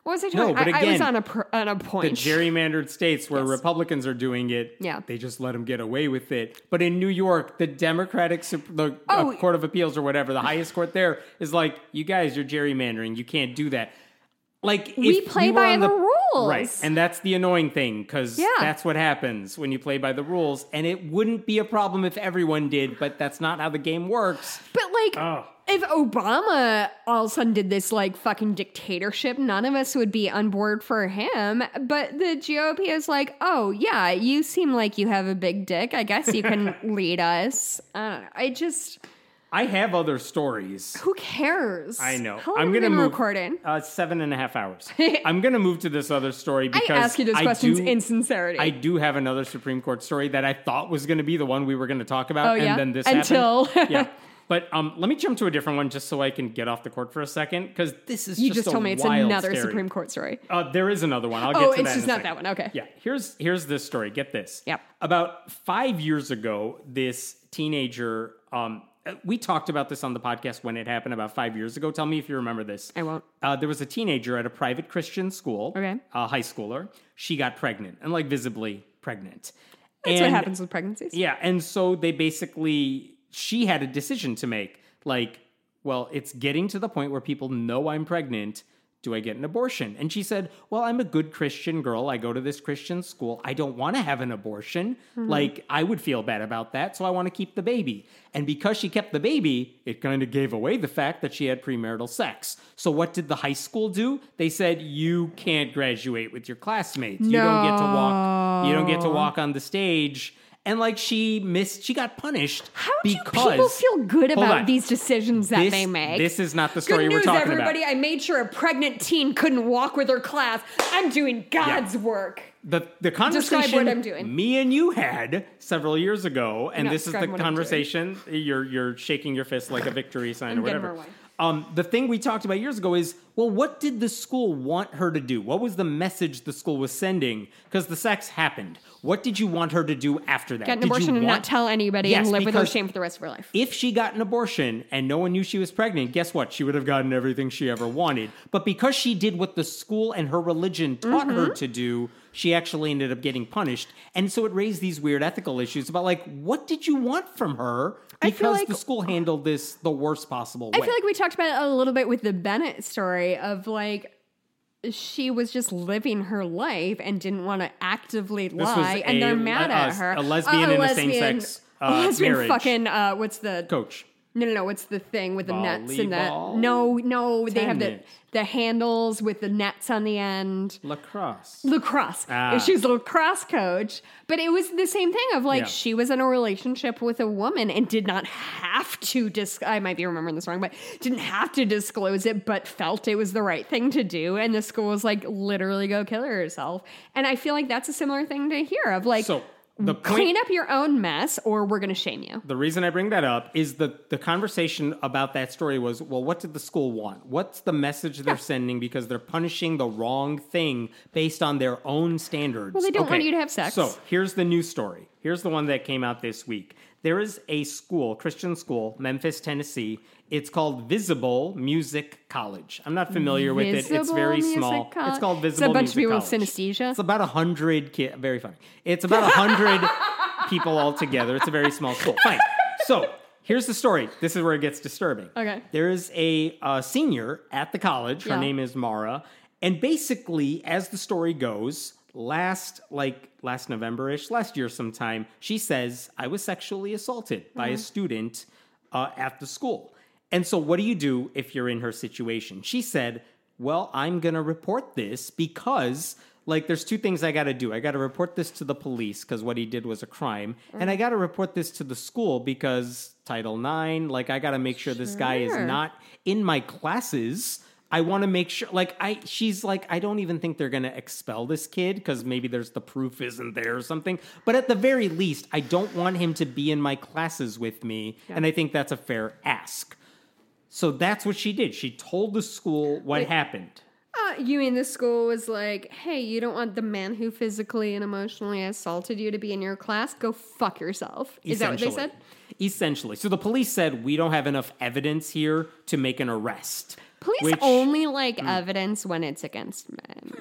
What was I talking? No, but I, I was again, on a pr- on a The gerrymandered states where Yes. Republicans are doing it, Yeah. they just let them get away with it. But in New York, the Democratic the Oh. uh, Court of Appeals or whatever, the highest court there is like, you guys, you're gerrymandering. You can't do that. Like We play by on the rules. right? And that's the annoying thing because Yeah. that's what happens when you play by the rules. And it wouldn't be a problem if everyone did, but that's not how the game works. But like, Oh. if Obama all of a sudden did this like fucking dictatorship, none of us would be on board for him. But the GOP is like, oh yeah, you seem like you have a big dick. I guess you can lead us. I don't know. I just. I have other stories. Who cares? I know. How long I'm gonna been move. recording? Uh, seven and a half hours. I'm gonna move to this other story I because ask you those questions do, in sincerity. I do have another Supreme Court story that I thought was going to be the one we were going to talk about, Oh, and yeah? then this Until- yeah. But um, let me jump to a different one just so I can get off the court for a second because this is you just just told me it's another Supreme Court story. Uh, there is another one. I'll get Oh, to it's that. just not that one. Okay. Yeah, here's here's this story. Get this. Yep. About five years ago, this teenager. Um, we talked about this on the podcast when it happened about five years ago. Tell me if you remember this. I won't. Uh, there was a teenager at a private Christian school. Okay. A high schooler. She got pregnant and like visibly pregnant. That's and, what happens with pregnancies. Yeah, and so they basically she had a decision to make. Like, well, it's getting to the point where people know I'm pregnant. Do I get an abortion? And she said, Well, I'm a good Christian girl. I go to this Christian school. I don't want to have an abortion. Hmm. Like, I would feel bad about that. So I want to keep the baby. And because she kept the baby, it kind of gave away the fact that she had premarital sex. So what did the high school do? They said, You can't graduate with your classmates. You don't get to walk. You don't get to walk on the stage. And like she missed, she got punished How do people feel good about these decisions that this, they make? This is not the story Good we're news, talking everybody. about. I made sure a pregnant teen couldn't walk with her class. I'm doing God's work. The the conversation what I'm doing. me and you had several years ago, and this is the describing what I'm doing. conversation. You're you're shaking your fist like a victory sign or whatever. Um, the thing we talked about years ago is well, what did the school want her to do? What was the message the school was sending? Because the sex happened. What did you want her to do after that? Get an Did you abortion and want- not tell anybody Yes, and live with her shame for the rest of her life. if she got an abortion and no one knew she was pregnant, guess what? She would have gotten everything she ever wanted. But because she did what the school and her religion taught her Mm-hmm. to do, she actually ended up getting punished. And so it raised these weird ethical issues about like, what did you want from her? I feel Because like- the school handled this the worst possible way. I feel like we talked about it a little bit with the Bennett story of like she was just living her life and didn't want to actively lie, and a- they're mad a- at a- her. a lesbian in a same-sex, a uh, lesbian marriage. fucking uh, what's the Coach. No no no It's the thing with the nets and that no no they have the Tennis. the handles with the nets on the end Lacrosse. lacrosse. Ah. She was a lacrosse coach, but it was the same thing of like Yeah. she was in a relationship with a woman and did not have to dis. I might be remembering this wrong, but didn't have to disclose it, but felt it was the right thing to do. And the school was like, literally go kill herself. And I feel like that's a similar thing to hear of like. So the mm. point Clean up your own mess, or we're going to shame you. The reason I bring that up is the the conversation about that story was well, what did the school want? What's the message they're sending because they're punishing the wrong thing based on their own standards? Well, they don't want you to have sex. So here's the new story. Here's the one that came out this week. There is a school, Christian school, Memphis, Tennessee. It's called Visible Music College. I'm not familiar with it. It's very Music small. College? It's called Visible. It's a Visible bunch of Music people with synesthesia? It's about a hundred kids. Very funny. It's about a hundred people all together. It's a very small school. Fine. So here's the story. This is where it gets disturbing. Okay. There is a uh, senior at the college. Her Yeah. name is Mara, and basically, as the story goes, last like last November-ish, last year sometime, she says I was sexually assaulted by Mm-hmm. a student uh, at the school. And so, what do you do if you're in her situation? She said, Well, I'm going to report this because, like, there's two things I got to do. I got to report this to the police because what he did was a crime. And I got to report this to the school because Title IX, like, I got to make sure this guy is not in my classes. I want to make sure, like, I, she's like, I don't even think they're going to expel this kid because maybe there's the proof isn't there or something. But at the very least, I don't want him to be in my classes with me. And I think that's a fair ask. So that's what she did. She told the school what Wait. happened. Uh, you mean the school was like, hey, you don't want the man who physically and emotionally assaulted you to be in your class? Go fuck yourself. Is that what they said? Essentially. So the police said, we don't have enough evidence here to make an arrest. Police Which- only like evidence when it's against men.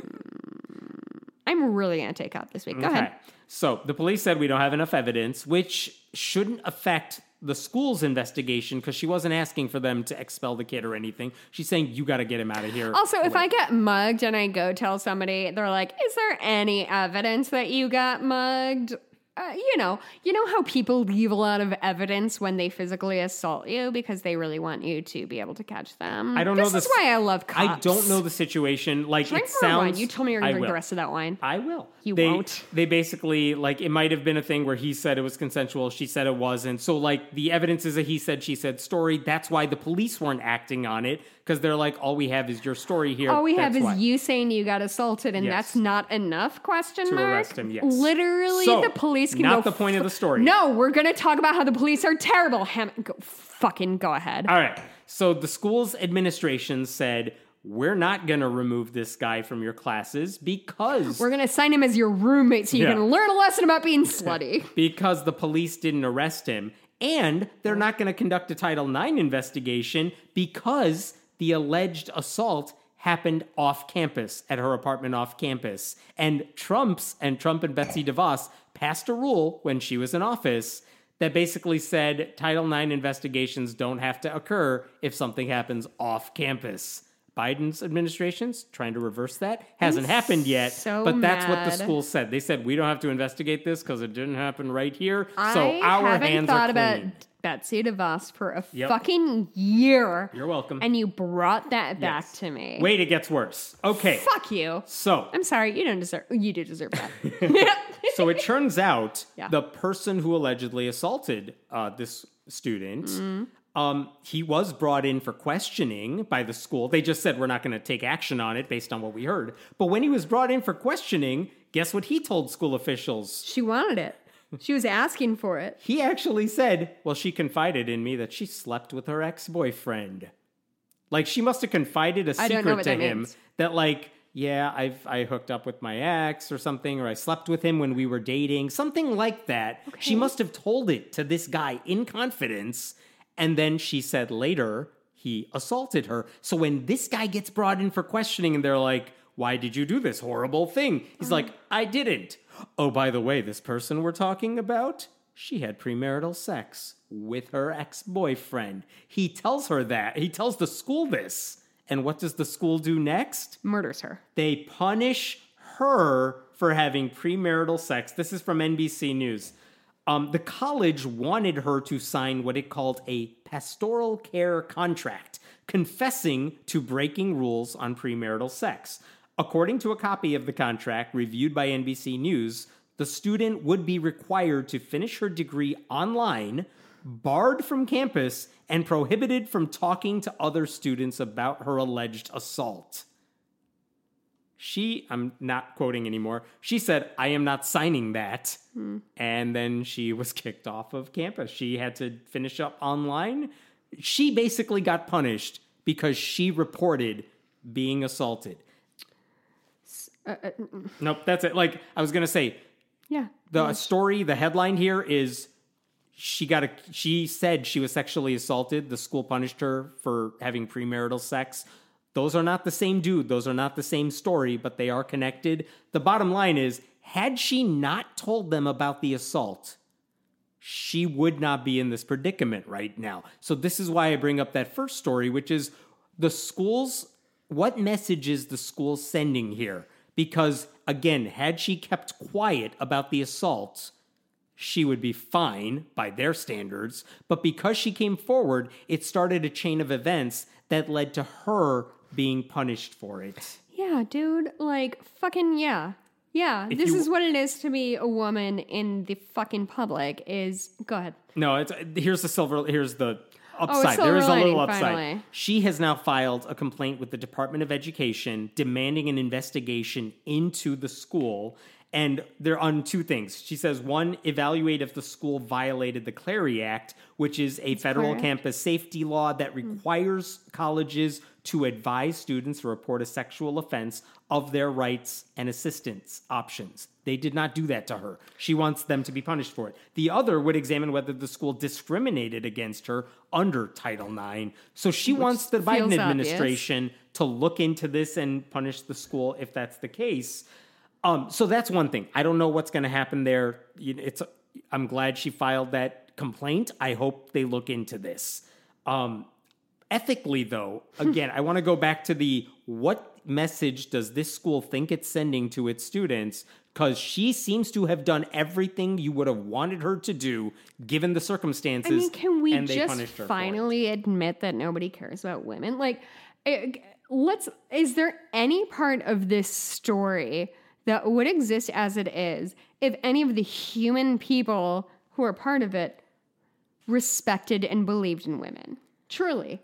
I'm really going to take out this week. Go Okay. ahead. So the police said we don't have enough evidence, which shouldn't affect the school's investigation because she wasn't asking for them to expel the kid or anything. She's saying you got to get him out of here. Also, if Wait. I get mugged and I go tell somebody, they're like, is there any evidence that you got mugged? Uh, you know, you know how people leave a lot of evidence when they physically assault you because they really want you to be able to catch them. I don't know this this- is why I love cops. I don't know the situation. Like Drink it more wine. You told me you're gonna drink will. the rest of that wine. I will. You they, won't. They basically like it might have been a thing where he said it was consensual, she said it wasn't. So like the evidence is a he said she said story. That's why the police weren't acting on it because they're like, all we have is your story here. All we have is why. you saying you got assaulted, and Yes. that's not enough? Question To mark. arrest him, yes. Literally, So, the police can not go the point of the story. No, we're gonna talk about how the police are terrible. Ham- go, fucking go ahead. All right. So the school's administration said we're not going to remove this guy from your classes because We're gonna assign him as your roommate so you Yeah. can learn a lesson about being slutty. because the police didn't arrest him and they're not going to conduct a Title IX investigation because the alleged assault happened off campus at her apartment off campus. And Trump's and Trump and Betsy DeVos passed a rule when she was in office that basically said Title IX investigations don't have to occur if something happens off campus. Biden's administration's trying to reverse that. Hasn't happened yet, so but that's what the school said. They said we don't have to investigate this because it didn't happen right here. so I our haven't hands thought are about clean. Betsy DeVos for a Yep. fucking year. You're welcome. And you brought that back to me. Wait, it gets worse. Okay, Fuck you. so I'm sorry, you don't deserve. You do deserve that. so it turns out Yeah. the person who allegedly assaulted uh, this student. Mm-hmm. Um, he was brought in for questioning by the school. They just said we're not going to take action on it based on what we heard. But when he was brought in for questioning, guess what he told school officials? she wanted it. She was asking for it. He actually said, Well, she confided in me that she slept with her ex boyfriend. Like, she must have confided a secret to that him means. that, like, yeah, I've I hooked up with my ex or something, or I slept with him when we were dating, something like that. She must have told it to this guy in confidence, and then she said later he assaulted her. So when this guy gets brought in for questioning, and they're like, "Why did you do this horrible thing?" He's like, uh-huh. "I didn't." Oh, by the way, this person we're talking about, she had premarital sex with her ex boyfriend. He tells her that. He tells the school this. And what does the school do next? Murders her. They punish her for having premarital sex. This is from NBC News. Um, the college wanted her to sign what it called a pastoral care contract, confessing to breaking rules on premarital sex. According to a copy of the contract reviewed by NBC News, the student would be required to finish her degree online, barred from campus, and prohibited from talking to other students about her alleged assault she i'm not quoting anymore. She said i am not signing that. And then she was kicked off of campus. She had to finish up online. She basically got punished because she reported being assaulted. Nope that's it. Like i was gonna say Yeah. the story the headline here is she got a she said she was sexually assaulted. The school punished her for having premarital sex those are not the same dude. Those are not the same story but they are connected. The bottom line is had she not told them about the assault she would not be in this predicament right now. So this is why i bring up that first story which is the schools what message is the school sending here? Because again had she kept quiet about the assault she would be fine by their standards. But because she came forward, it started a chain of events that led to her being punished for it. Yeah, dude. Like, fucking yeah. Yeah, this you- is what it is to be a woman in the fucking public is go ahead. No, it's here's the silver. Here's the oh, upside. silver there is a little upside. finally. She has now filed a complaint with the Department of Education demanding an investigation into the school. And they're on two things. She says one, evaluate if the school violated the Clery Act, which is a federal Clery? campus safety law that requires colleges to advise students to report a sexual offense of their rights and assistance options. They did not do that to her. She wants them to be punished for it. The other would examine whether the school discriminated against her under Title IX. So she wants the Biden administration to look into this and punish the school if that's the case. Um, so that's one thing. I don't know what's going to happen there. It's. I'm glad she filed that complaint. I hope they look into this. Um, ethically, though, again, I want to go back to the what message does this school think it's sending to its students? Because she seems to have done everything you would have wanted her to do, given the circumstances. I mean, can we and they just punished her for it. finally admit that nobody cares about women? Like, eh, let's. Is there any part of this story that would exist as it is if any of the human people who are part of it respected and believed in women? Truly.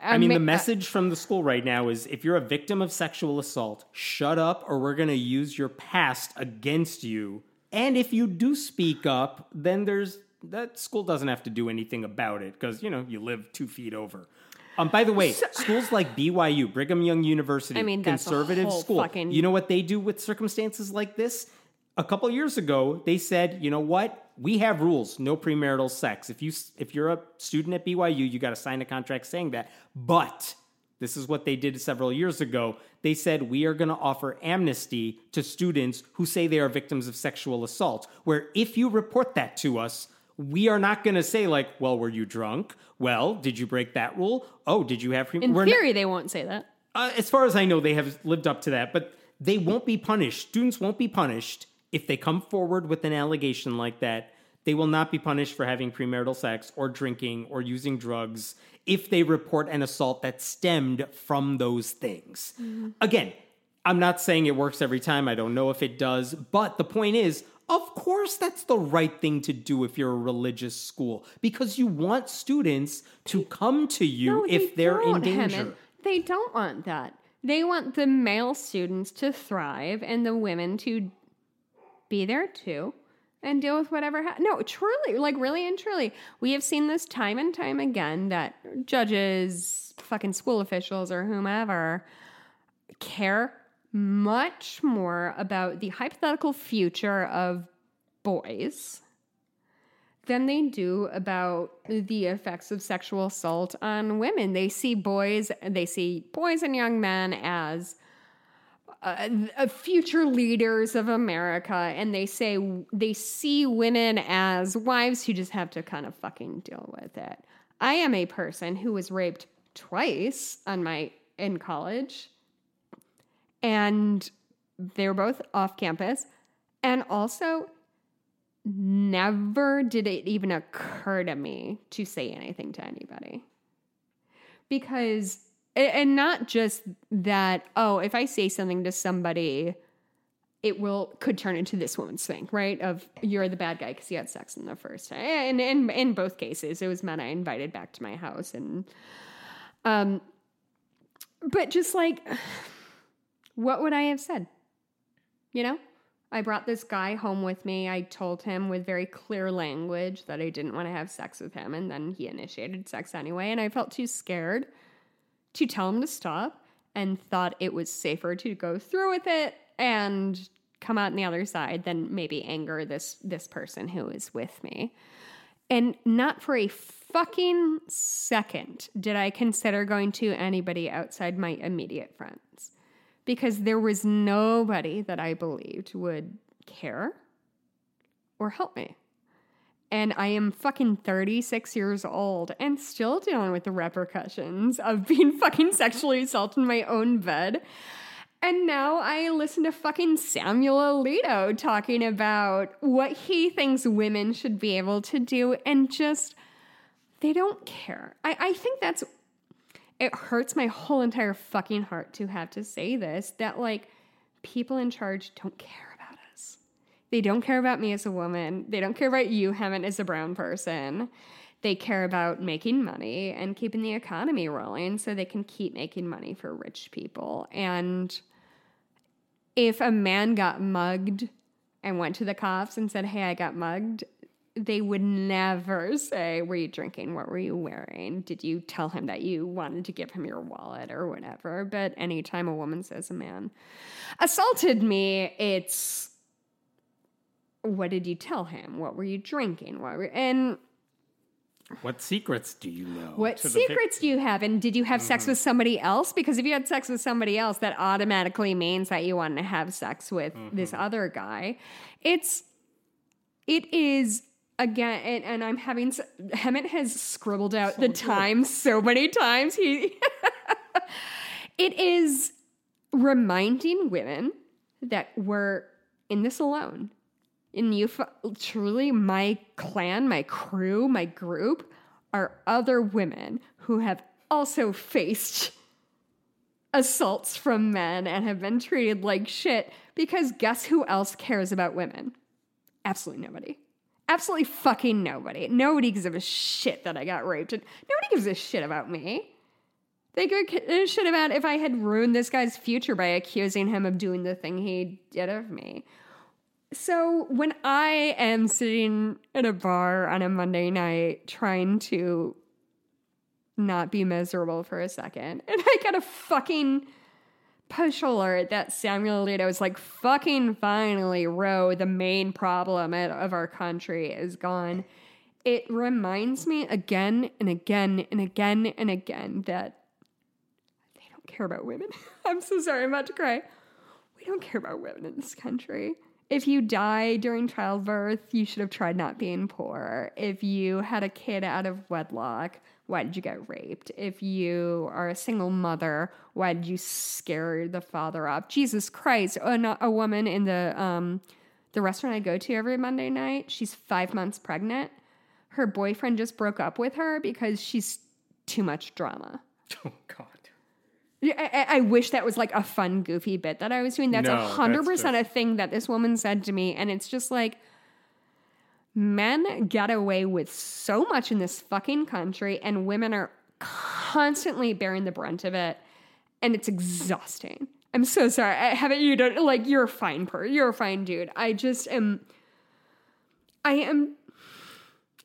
I mean, the message from the school right now is if you're a victim of sexual assault, shut up or we're going to use your past against you. And if you do speak up, then there's that school doesn't have to do anything about it because, you know, you live two feet over. Um, by the way, schools like BYU, Brigham Young University, I mean, conservative school. fucking- You know what they do with circumstances like this? A couple years ago, they said, you know what? We have rules, no premarital sex. If you if you're a student at BYU, you got to sign a contract saying that. But this is what they did several years ago. They said we are going to offer amnesty to students who say they are victims of sexual assault. Where if you report that to us, we are not going to say like, "Well, were you drunk? Well, did you break that rule? Oh, did you have?" Pre-? In not- theory, they won't say that. uh, as far as I know, they have lived up to that, but they won't be punished. Students won't be punished if they come forward with an allegation like that. They will not be punished for having premarital sex or drinking or using drugs if they report an assault that stemmed from those things. Mm-hmm. Again, I'm not saying it works every time. I don't know if it does, but the point is, of course, that's the right thing to do if you're a religious school because you want students to come to you No, if they they're in danger. They don't want that. They want the male students to thrive and the women to be there too and deal with whatever. Ha- no, truly, like really and truly, we have seen this time and time again that judges, fucking school officials, or whomever care much more about the hypothetical future of boys than they do about the effects of sexual assault on women. They see boys, they see boys and young men as uh, uh, future leaders of America, and they say they see women as wives who just have to kind of fucking deal with it. I am a person who was raped twice on my in college, and they were both off campus, and also never did it even occur to me to say anything to anybody. Because, and not just that, oh, if I say something to somebody, it will could turn into this woman's thing, right? Of you're the bad guy because you had sex in the first time. And in in both cases, it was men I invited back to my house, and um, but just like, what would I have said? You know, I brought this guy home with me. I told him with very clear language that I didn't want to have sex with him, and then he initiated sex anyway. And I felt too scared to tell him to stop and thought it was safer to go through with it and come out on the other side than maybe anger this this person who is with me. And not for a fucking second did I consider going to anybody outside my immediate friends because there was nobody that I believed would care or help me. And I am fucking 36 years old and still dealing with the repercussions of being fucking sexually assaulted in my own bed. And now I listen to fucking Samuel Alito talking about what he thinks women should be able to do and just, they don't care. I, I think that's it hurts my whole entire fucking heart to have to say this that like people in charge don't care. They don't care about me as a woman. They don't care about you, Hemant, as a brown person. They care about making money and keeping the economy rolling so they can keep making money for rich people. And if a man got mugged and went to the cops and said, Hey, I got mugged, they would never say, Were you drinking? What were you wearing? Did you tell him that you wanted to give him your wallet or whatever? But anytime a woman says a man assaulted me, it's what did you tell him? What were you drinking? What were and What secrets do you know? what secrets do you have? And did you have Mm-hmm. sex with somebody else? Because if you had sex with somebody else, that automatically means that you wanted to have sex with this Mm-hmm. other guy. It's it is again, and, and I'm having Hemant has scribbled out the time so many times. He, it is reminding women that we're in this alone. And you, truly, my clan, my crew, my group are other women who have also faced assaults from men and have been treated like shit because guess who else cares about women? Absolutely nobody. Absolutely fucking nobody. Nobody gives a shit that I got raped. And nobody gives a shit about me. They give a uh, shit about if I had ruined this guy's future by accusing him of doing the thing he did of me. So when I am sitting at a bar on a Monday night trying to not be miserable for a second, and I get a fucking push alert that Samuel Alito is like, fucking finally, Roe, the main problem of our country is gone. It reminds me again and again and again and again that they don't care about women. I'm so sorry, I'm about to cry. We don't care about women in this country. If you die during childbirth, you should have tried not being poor. If you had a kid out of wedlock, why did you get raped? If you are a single mother, why did you scare the father off? Jesus Christ! A, a woman in the um, the restaurant I go to every Monday night, she's five months pregnant. Her boyfriend just broke up with her because she's too much drama. Oh God. I, I, wish that was like a fun, goofy bit that I was doing. That's a hundred percent a thing that this woman said to me, and it's just like men get away with so much in this fucking country, and women are constantly bearing the brunt of it, and it's exhausting. I'm so sorry. I haven't you don't like you're a fine per you're a fine dude. I just am. I am.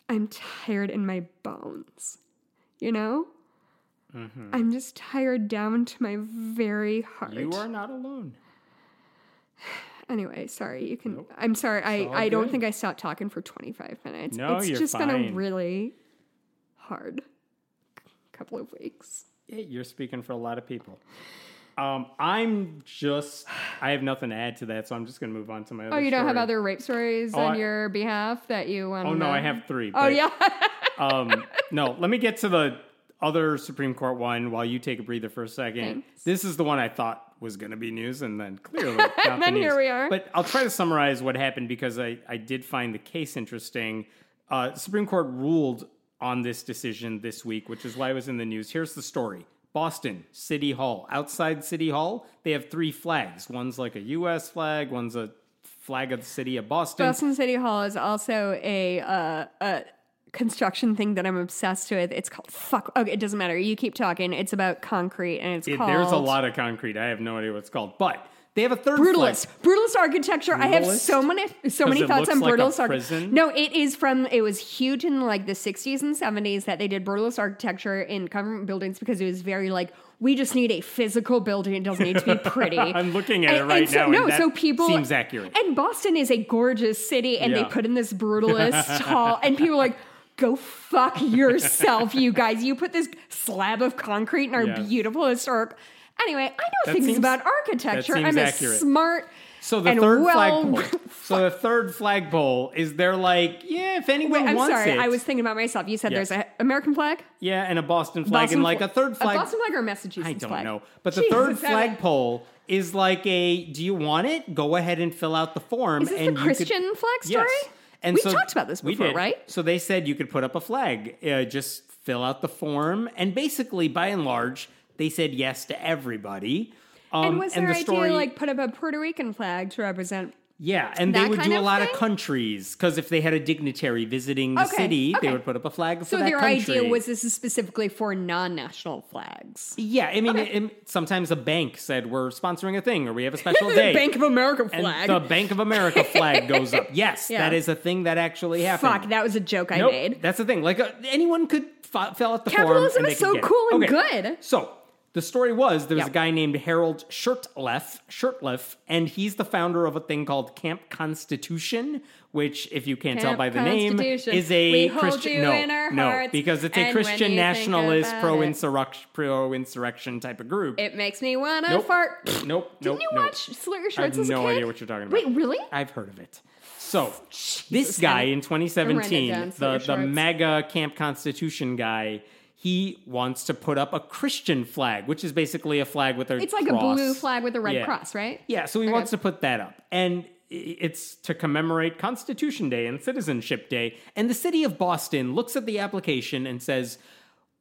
I'm tired in my bones. You know. I'm just tired down to my very heart. You are not alone. Anyway, sorry. You can. I'm sorry. I, I don't good. think I stopped talking for 25 minutes. No, it's you're just been a really hard couple of weeks. Yeah, You're speaking for a lot of people. Um, I'm just, I have nothing to add to that, so I'm just going to move on to my other Oh, you don't have other rape stories Oh, on I- your behalf that you want? Oh, no, I have three. Oh but, yeah. um, no, let me get to the other Supreme Court one while you take a breather for a second. Thanks. This is the one I thought was going to be news, and then clearly not the then here we are. But I'll try to summarize what happened because I, I did find the case interesting. Uh, Supreme Court ruled on this decision this week, which is why it was in the news. Here's the story. Boston City Hall. Outside City Hall, they have three flags. One's like a U.S. flag. One's a flag of the city of Boston. Boston City Hall is also a uh, a construction thing that I'm obsessed with. It's called fuck. Okay, it doesn't matter. You keep talking. It's about concrete and it's It- called there's a lot of concrete. I have no idea what it's called, but they have a third. Brutalist. Brutalist architecture. I have so many so many thoughts on like brutalist architecture. No, it is from it was huge in like the 60s and 70s that they did brutalist architecture in government buildings because it was very like we just need a physical building. It doesn't need to be pretty. I'm looking at it right and so, now, No, and so people seems accurate. And Boston is a gorgeous city, and they put in this brutalist hall, and people are like. Go fuck yourself, you guys. You put this slab of concrete in our Yeah. beautiful historic. Anyway, I know That things seems- about architecture. I'm seems a smart So the third well- flagpole. so the third flagpole is they're like, yeah, if anyone Wait, I'm wants sorry. it, I was thinking about myself. You said Yes. there's an American flag, yeah, and a Boston flag Boston and like fl- a third flag. a Boston flag or Massachusetts I don't flag? know, but the Jesus, third flagpole is like a. Do you want it? Go ahead and fill out the form. Is this and the you could- Christian flag story? Yes. And we so talked about this before, right? So they said you could put up a flag, uh, just fill out the form, and basically, by and large, they said yes to everybody. Um, and was their the idea story, like put up a Puerto Rican flag to represent? Yeah, and they would do a lot of countries because if they had a dignitary visiting the Okay, city, they would put up a flag So that their country. idea was this is specifically for non-national flags. yeah. I mean, Okay. it- sometimes a bank said we're sponsoring a thing or we have a special day. Bank of America and flag. the Bank of America flag goes up. Yes, Yeah. that is a thing that actually happened. Fuck, that was a joke I Nope, made. That's the thing. Like uh, anyone could fi- fill out the Capitalism form. and they is so cool and Okay, good. So the story was there was Yeah. a guy named Harold Shurtleff, Shurtleff, and he's the founder of a thing called Camp Constitution, which, if you can't tell by the name, is a Christian. no, no, because it's a Christian nationalist about pro it- insurrection pro insurrection type of group. It makes me want to nope, fart. nope, nope, Didn't you nope. watch Slit Your I have Shorts as no idea what you're talking about. Wait, really? I've heard of it. So this guy in 2017, the, the mega Camp Constitution guy, he wants to put up a Christian flag, which is basically a flag with a It's like cross. a blue flag with a red Yeah. cross, right? Yeah, so he Okay. wants to put that up. And it's to commemorate Constitution Day and Citizenship Day. And the city of Boston looks at the application and says,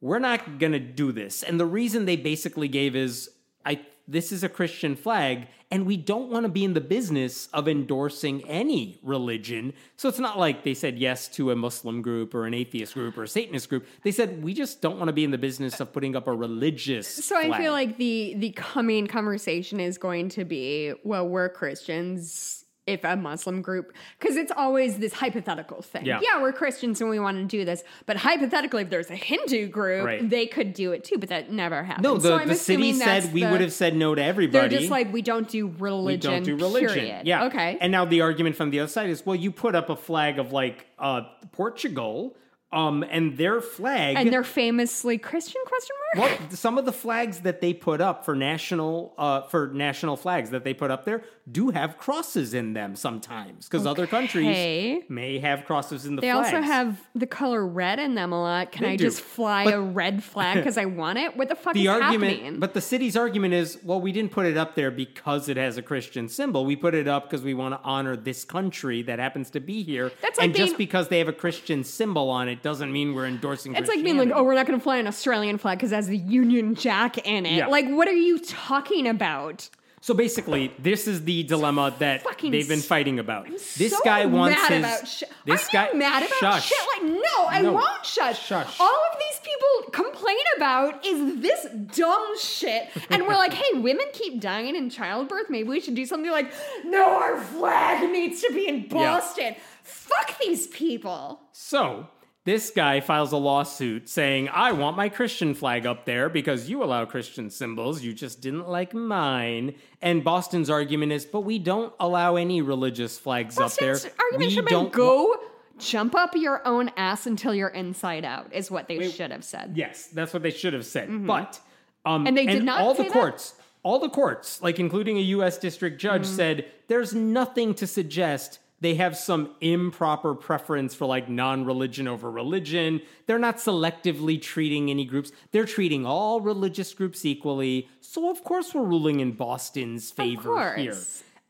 We're not going to do this. And the reason they basically gave is, I this is a Christian flag, and we don't want to be in the business of endorsing any religion. So it's not like they said yes to a Muslim group or an atheist group or a Satanist group. They said we just don't want to be in the business of putting up a religious. So I feel like the the coming conversation is going to be, well, we're Christians. If a Muslim group, because it's always this hypothetical thing. Yeah. yeah. we're Christians and we want to do this, but hypothetically, if there's a Hindu group, Right. they could do it too. But that never happens. no, the, so the city said we the- would have said no to everybody. They're just like we don't do religion. we don't do religion. Period. Yeah. Okay. And now the argument from the other side is, well, you put up a flag of like uh, Portugal, um, and their flag. and they're famously Christian? Question mark. Well, some of the flags that they put up for national uh, for national flags that they put up there do have crosses in them sometimes because other countries may have crosses in the flags. They flags. also have the color red in them a lot. Can They I do. just fly But- a red flag because I want it? What the fuck the is argument, happening? but the city's argument is, well, we didn't put it up there because it has a Christian symbol. We put it up because we want to honor this country that happens to be here. That's like and just because they have a Christian symbol on it doesn't mean we're endorsing. It's like being like, oh, we're not going to fly an Australian flag because has the Union Jack in it. Yeah. Like, what are you talking about? So basically, this is the dilemma that fucking they've been fighting about. this so guy wants mad his. about sh- this Are guy you mad about shush. shit? Like, no, I No. won't shush. Shush. All of these people complain about is this dumb shit, and we're like, hey, women keep dying in childbirth. Maybe we should do something like, no, our flag needs to be in Boston. Fuck these people. So this guy files a lawsuit saying, "I want my Christian flag up there because you allow Christian symbols. You just didn't like mine." And Boston's argument is, "But we don't allow any religious flags up there. Boston's argument we should don't go jump up your own ass until you're inside out. Is what they should have said. Yes, that's what they should have said. But um, Mm-hmm. And they did not all say the that? courts, all the courts, like including a U.S. district judge, Mm-hmm. said there's nothing to suggest they have some improper preference for like non-religion over religion. They're not selectively treating any groups. They're treating all religious groups equally. So of course we're ruling in Boston's favor here.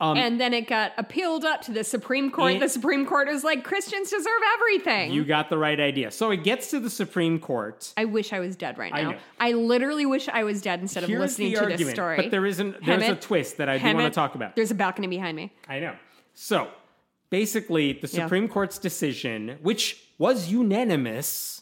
Um, and then it got appealed up to the Supreme Court. It- the Supreme Court was like, Christians deserve everything. You got the right idea. So it gets to the Supreme Court. I wish I was dead right I now. know. I, literally wish I was dead instead of Here's listening to argument, this story. but there isn't. There's a twist that I do want to talk about. There's a balcony behind me. I know. So basically, the Yeah. Supreme Court's decision, which was unanimous,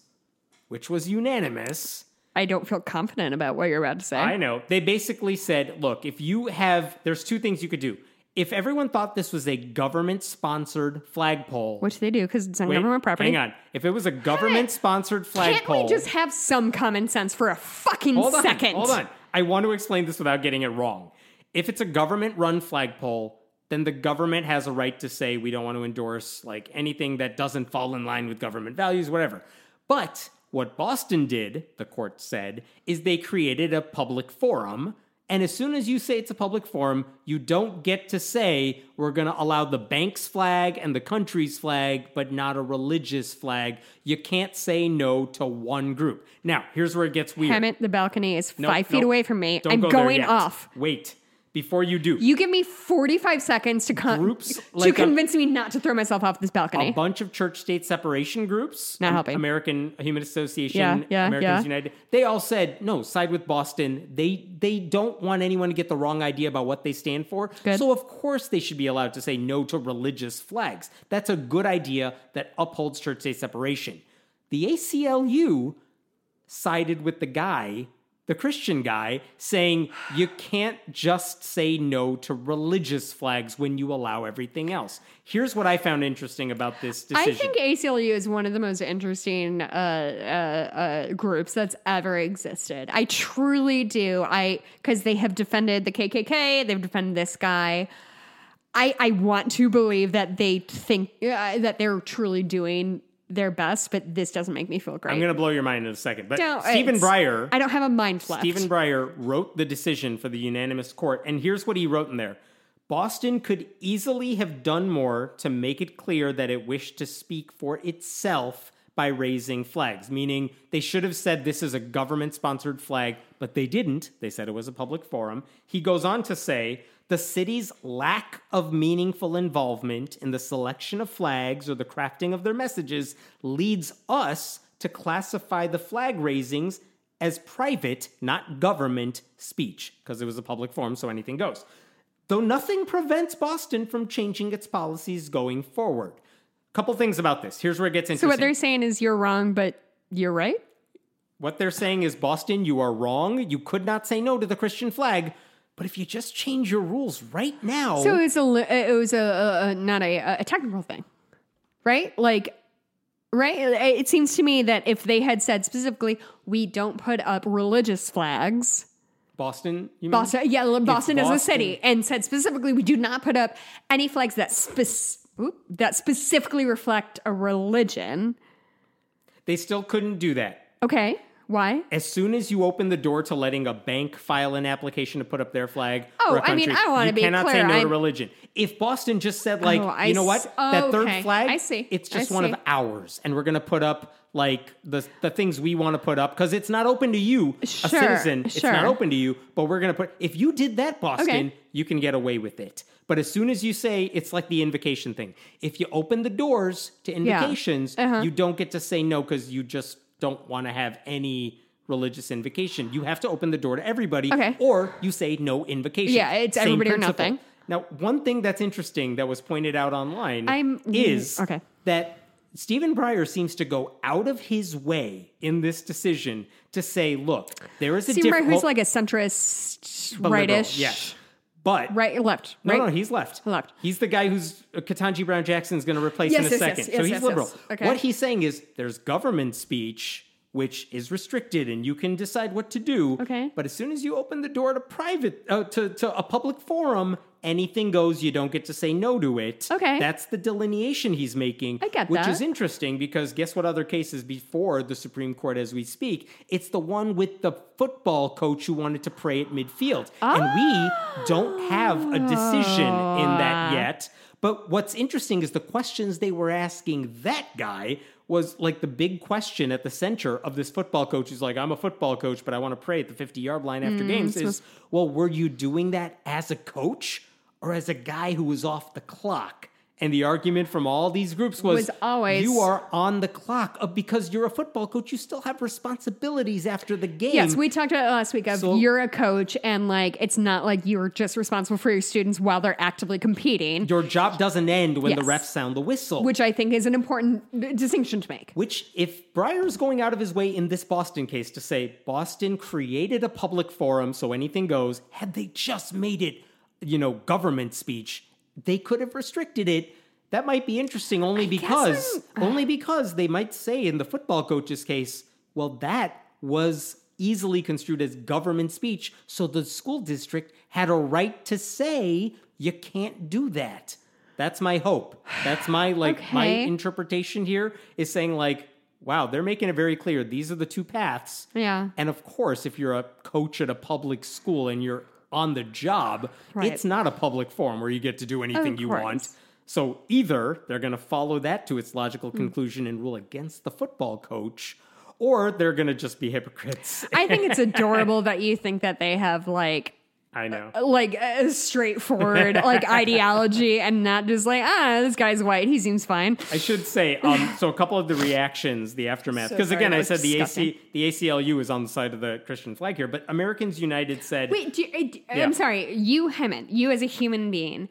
which was unanimous. I don't feel confident about what you're about to say. I know. They basically said, look, if you have, there's two things you could do. If everyone thought this was a government sponsored flagpole, Which they do because it's on wait, government property. hang on. If it was a government sponsored flagpole. Can't we just have some common sense for a fucking hold on, second? hold on. I want to explain this without getting it wrong. If it's a government run flagpole, then the government has a right to say we don't want to endorse like anything that doesn't fall in line with government values, whatever. But what Boston did, the court said, is they created a public forum. And as soon as you say it's a public forum, you don't get to say we're going to allow the bank's flag and the country's flag, but not a religious flag. You can't say no to one group. Now, here's where it gets weird. Hemant, the balcony is Nope, five feet nope. away from me. Don't I'm go going off. Wait, before you do. You give me 45 seconds to, con- Groups to like a- convince me not to throw myself off this balcony. a bunch of church state separation groups, Not helping. American Humanist Association, Yeah, yeah, Americans yeah. United. They all said no, side with Boston. They they don't want anyone to get the wrong idea about what they stand for. Good. So of course they should be allowed to say no to religious flags. That's a good idea that upholds church state separation. The ACLU sided with the guy, the Christian guy, saying you can't just say no to religious flags when you allow everything else. Here's what I found interesting about this decision. I think ACLU is one of the most interesting uh, uh, uh, groups that's ever existed. I truly do. I because they have defended the KKK, they've defended this guy. I I want to believe that they think uh, that they're truly doing their best, but this doesn't make me feel great. I'm going to blow your mind in a second. But Stephen Breyer, I don't have a mind left. Stephen Breyer wrote the decision for the unanimous court, and here's what he wrote in there. Boston could easily have done more to make it clear that it wished to speak for itself by raising flags, meaning they should have said this is a government sponsored flag, but they didn't. They said it was a public forum. He goes on to say the city's lack of meaningful involvement in the selection of flags or the crafting of their messages leads us to classify the flag raisings as private, not government speech, because it was a public forum, so anything goes though nothing prevents Boston from changing its policies going forward. Couple things about this. Here's where it gets interesting. So what they're saying is you're wrong, but you're right. What they're saying is, Boston, you are wrong. You could not say no to the Christian flag. But if you just change your rules right now, So it was a it was a, a, not a a technical thing, right? Like, right? It seems to me that if they had said specifically, we don't put up religious flags. Boston, you mean? Boston, yeah, Boston as a city, and said specifically, we do not put up any flags that spec- oop, that specifically reflect a religion. They still couldn't do that. Okay, why? As soon as you open the door to letting a bank file an application to put up their flag, Oh, a I mean, country, I wanna you be cannot say no to I'm- religion. If Boston just said, like, Oh, you know what, s- that third okay. flag, I see. it's I just one of ours, and we're going to put up like the the things we want to put up because it's not open to you, Sure, a citizen. It's not open to you, but we're going to put. If you did that, Boston, Okay. you can get away with it. But as soon as you say it's like the invocation thing, if you open the doors to invocations, Uh-huh. you don't get to say no because you just don't want to have any religious invocation. You have to open the door to everybody, Okay. or you say no invocation. Yeah, it's Same everybody or nothing. Now, one thing that's interesting that was pointed out online I'm- is mm, okay. that Stephen Breyer seems to go out of his way in this decision to say, look, there is a Stephen Breyer, different who's like a centrist, rightish, yes. But right, left, no, right. no, he's left. Left. He's the guy who's uh, Ketanji Brown Jackson is going to replace Yes, in a yes, second. yes, so he's yes, liberal. yes. Okay. What he's saying is there's government speech which is restricted and you can decide what to do. Okay. But as soon as you open the door to private uh, to to a public forum, anything goes. You don't get to say no to it. Okay. That's the delineation he's making. I get which that. is interesting because guess what other cases before the Supreme Court as we speak? It's the one with the football coach who wanted to pray at midfield. And we don't have a decision in Ah. that yet. But what's interesting is the questions they were asking that guy was like the big question at the center of this football coach who's like, I'm a football coach, but I want to pray at the 50 yard line after Mm, games is, well, were you doing that as a coach or as a guy who was off the clock? And the argument from all these groups was, Was always- you are on the clock Uh, because you're a football coach. You still have responsibilities after the game. Yes, we talked about it last week of So- you're a coach and like it's not like you're just responsible for your students while they're actively competing, your job doesn't end when the refs sound the whistle. which I think is an important distinction to make. Which, if Breyer's going out of his way in this Boston case to say Boston created a public forum so anything goes, had they just made it, you know, government speech, they could have restricted it. That might be interesting only because only because they might say in the football coach's case, well, that was easily construed as government speech, so the school district had a right to say you can't do that. That's my hope. That's my like my interpretation here is saying like wow they're making it very clear these are the two paths Yeah. and of course if you're a coach at a public school and you're on the job Right. it's not a public forum where you get to do anything you want so either they're going to follow that to its logical Hmm. conclusion and rule against the football coach or they're going to just be hypocrites I think it's adorable that you think that they have like i know like a straightforward like ideology and not just like ah this guy's white he seems fine. I should say, um, so a couple of the reactions, the aftermath, because sorry, again, I said the. AC, the ACLU is on the side of the Christian flag here, but Americans United said, Wait, do, uh, d- Yeah. I'm sorry. You, Hemant, you as a human being,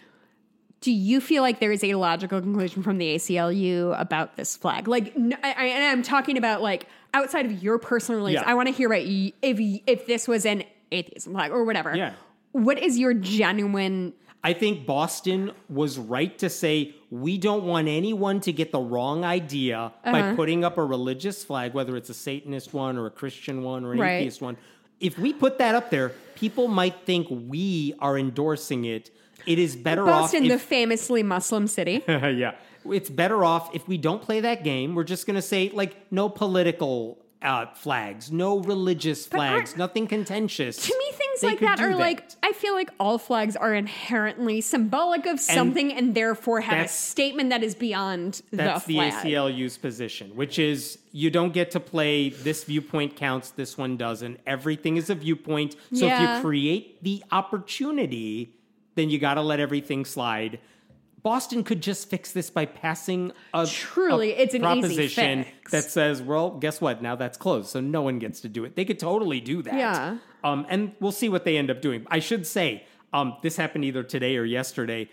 do you feel like there is a logical conclusion from the ACLU about this flag? Like, I I and I'm talking about like outside of your personal beliefs. Yeah. I want to hear about y- if if this was an atheism flag or whatever. Yeah. What is your genuine? I think Boston was right to say we don't want anyone to get the wrong idea by Uh-huh. putting up a religious flag, whether it's a Satanist one or a Christian one or an Right. atheist one. If we put that up there, people might think we are endorsing it. It is better Boston, off Boston, the famously Muslim city. yeah. It's better off if we don't play that game. We're just going to say, like, no political uh, flags, no religious flags, nothing contentious. to me, things They like that are that. like I feel like all flags are inherently symbolic of something and, therefore have a statement that is beyond That's the the. ACLU's position, which is you don't get to play this viewpoint counts, this one doesn't. Everything is a viewpoint. So if you create the opportunity, then you got to let everything slide. Boston could just fix this by passing a, Truly, a it's an easy proposition fix. that says, well, guess what? Now that's closed, so no one gets to do it. They could totally do that. Yeah. Um, and we'll see what they end up doing. I should say, um, this happened either today or yesterday.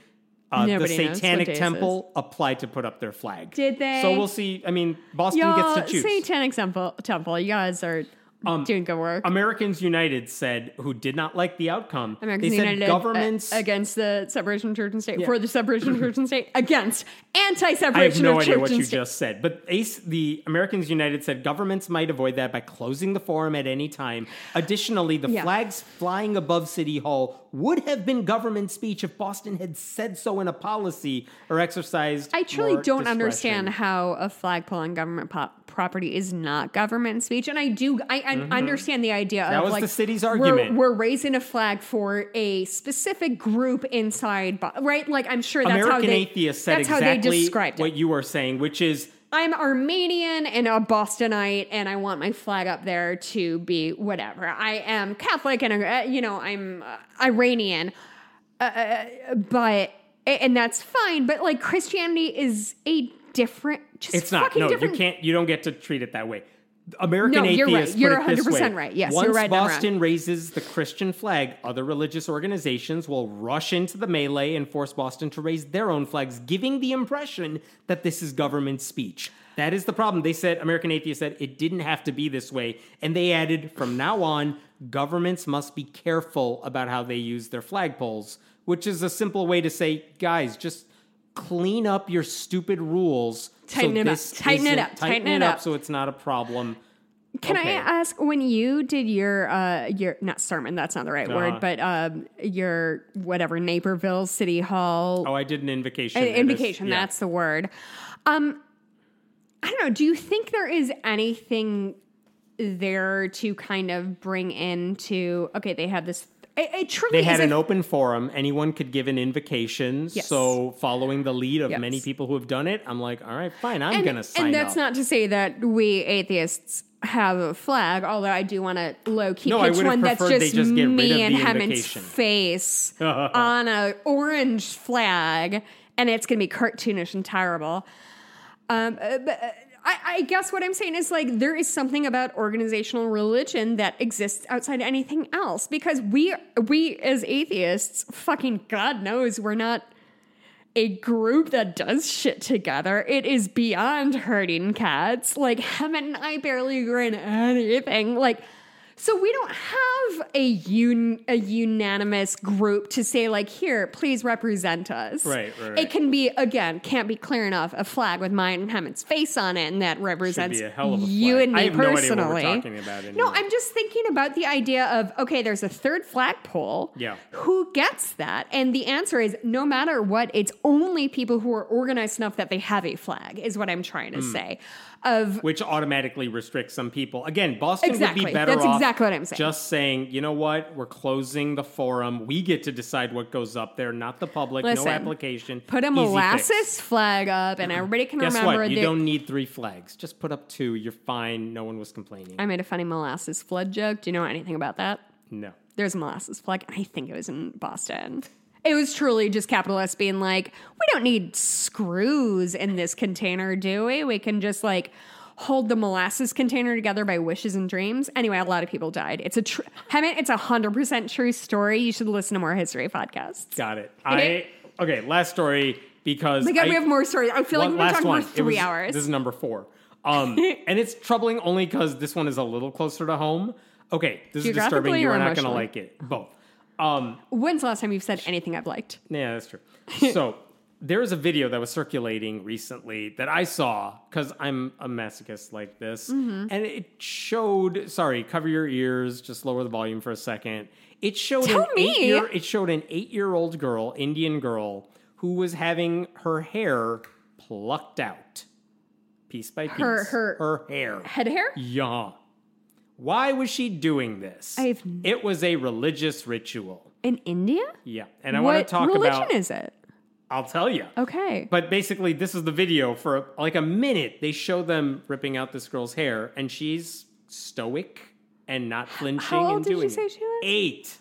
Uh, the Nobody knows what Satanic Temple applied to put up their flag. Did they? So we'll see. I mean, Boston Y'all, gets to choose. Satanic Temple, Temple, you guys are Um, doing good work. Americans United said, who did not like the outcome, Americans they said United governments. uh, against the separation of church and state for the separation of church and state against anti-separation I have no idea what you state. just said, but ACE, the Americans United said governments might avoid that by closing the forum at any time. Additionally, the Yeah. flags flying above City Hall would have been government speech if Boston had said so in a policy or exercised. I truly don't discretion. understand how a flagpole on government po- property is not government speech, and I do I, I understand the idea Mm-hmm. That of was like the city's we're- argument. We're, raising a flag for a specific group inside, right? Like I'm sure that's American how they atheists said that's how they exactly described what it. you were saying, which is I'm Armenian and a Bostonite, and I want my flag up there to be whatever. I am Catholic and uh, you know I'm uh, Iranian, uh, but and that's fine. But like Christianity is a different, just It's not. No, different. you can't. You don't get to treat it that way. American No, you're right. atheists You're put it this 100% way. right. Yes, Once you're right. Boston raises the Christian flag, other religious organizations will rush into the melee and force Boston to raise their own flags, giving the impression that this is government speech. That is the problem. They said American atheists said it didn't have to be this way, and they added from now on, governments must be careful about how they use their flagpoles, which is a simple way to say, guys, just clean up your stupid rules. Tighten so it up. Tighten it up. Tighten, it it up up. so it's not a problem. Can Okay. I ask when you did your uh your not sermon? That's not the right Uh-huh. word, but um your whatever Naperville City Hall Oh, I did an invocation. An invocation, yeah. that's the word. Um, I don't know. Do you think there is anything there to kind of bring into? Okay, they have this. It, it truly They had an open forum. Anyone could give an invocation. Yes. So, following the lead of Yes. many people who have done it, I'm like, all right, fine, I'm and, to sign and that's up. not to say that we atheists have a flag, although I do want to low key No, pitch one that's just, just me and Hemant's face on a orange flag, and it's going to be cartoonish and terrible. Um, uh, but, uh, I, I guess what I'm saying is like there is something about organizational religion that exists outside anything else because we we as atheists, fucking God knows, we're not a group that does shit together. It is beyond hurting cats. Like Hemant and I barely agree on anything. Like so we don't have a un, a unanimous group to say like here, please represent us. Right, right, right. It can be again, can't be clear enough a flag with mine and Hemant's face on it and that represents a hell of a you and me I have no idea what we're personally. talking about no. I'm just thinking about the idea of okay, there's a third flagpole. Yeah. Who gets that? And the answer is no matter what, it's only people who are organized enough that they have a flag, is what I'm trying to Hmm. say. Of which automatically restricts some people. Again, Boston would be better That's off exactly what I'm saying. just saying, you know what, we're closing the forum. We get to decide what goes up there, not the public. Listen, no application. put a Easy molasses fix. flag up and everybody can Guess remember what? You don't need three flags. Just put up two. You're fine. No one was complaining. I made a funny molasses flood joke. Do you know anything about that? no. There's a molasses flag. I think it was in Boston. It was truly just Capital S being like, we don't need screws in this container, do we? We can just like hold the molasses container together by wishes and dreams. Anyway, a lot of people died. It's a true, Hemant, it's a hundred percent true story. You should listen to more history podcasts. Got it. Okay. I okay. Last story because Like, I, we have more stories. I feel like we've been talking one. for three was- hours. This is number four. Um, and it's troubling only because this one is a little closer to home. Okay, this is disturbing. You are not going to like it. Both. Um, When's the last time you've said anything I've liked? Yeah, that's true. so there is a video that was circulating recently that I saw because I'm a masochist like this, Mm-hmm. and it showed. Sorry, cover your ears. Just lower the volume for a second. It showed Tell an me. eight year. It showed an eight year old girl, Indian girl, who was having her hair plucked out, piece by piece. Her- her- her hair. Head hair? Yeah. Why was she doing this? I've- It was a religious ritual. In India? Yeah, and I what want to talk religion about. Religion is it? I'll tell you. Okay. But basically, this is the video for like a minute. They show them ripping out this girl's hair, and she's stoic and not flinching How old and did you doing say it. she was? Eight.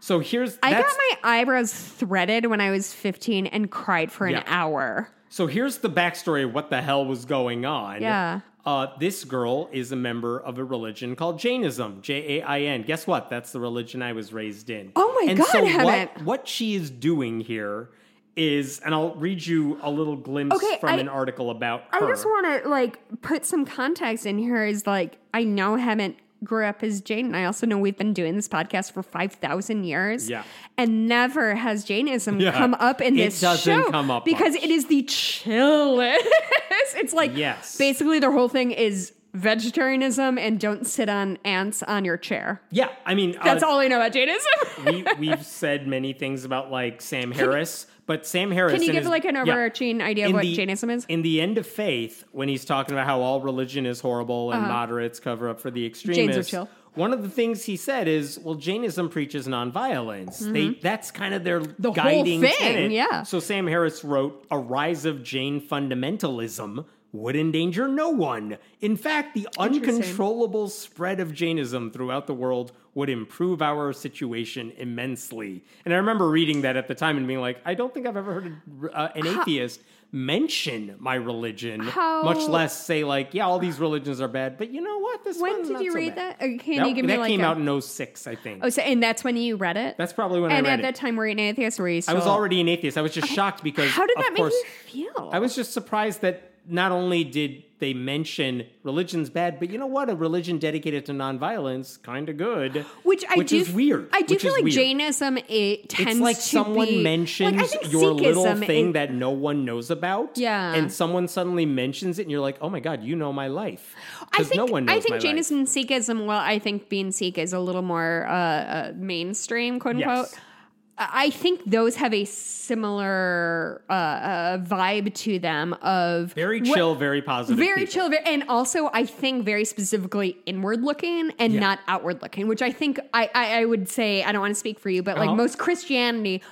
So here's I got my eyebrows threaded when I was 15 and cried for an Yeah. hour. so here's the backstory of what the hell was going on. Yeah. Uh, this girl is a member of a religion called Jainism, J A I N. Guess what? That's the religion I was raised in. Oh my and God, So what, what she is doing here is, and I'll read you a little glimpse Okay, from I- an article about I her. just want to like put some context in here. Is like I know Hemant grew up as Jain, and I also know we've been doing this podcast for five thousand years. Yeah. and never has Jainism Yeah. come up in It this doesn't show come up because much. it is the chillest. it's like Yes. basically their whole thing is vegetarianism and don't sit on ants on your chair. yeah, I mean, That's uh, all I know about Jainism. we we've said many things about like Sam Harris, but Sam Harris. Can you give his- like an yeah. overarching idea of what the- Jainism is? In the end of faith, when he's talking about how all religion is horrible and moderates cover up for the extremists, Uh-huh. chill. One of the things he said is, "Well, Jainism preaches nonviolence. They that's kind of their Mm-hmm. The whole guiding thing, tenet." yeah. So Sam Harris wrote, "A rise of Jain fundamentalism." Would endanger no one. In fact, the uncontrollable spread of Jainism throughout the world would improve our situation immensely. And I remember reading that at the time and being like, I don't think I've ever heard uh, an atheist mention my religion, How- much less say like, yeah, all these religions are bad. But you know what? This When did you so read bad. that? Uh, Can That, you give that me like came a, out in 06, I think. Oh, so, and that's when you read it? That's probably when and I at read that time, were you an atheist or were you still? I was already an atheist. I was just shocked because How did of that make course, you feel? I was just surprised that not only did they mention religion's bad, but you know what? A religion dedicated to nonviolence, kind of good. which I which do is weird. I do feel like weird. Jainism it tends It's like someone be, mentions like, your little thing is- that no one knows about. Yeah. And someone suddenly mentions it, and you're like, oh my God, you know my life. I Because think no one knows I think my life. Jainism and Sikhism. Well, I think being Sikh is a little more uh, uh, mainstream, quote unquote. Yes. I think those have a similar uh, uh, vibe to them of Very what- chill, very positive. very people. chill, very, and also I think very specifically inward looking and Yeah. not outward looking, which I think I, I, I would say I don't want to speak for you, but like Uh-huh. most Christianity,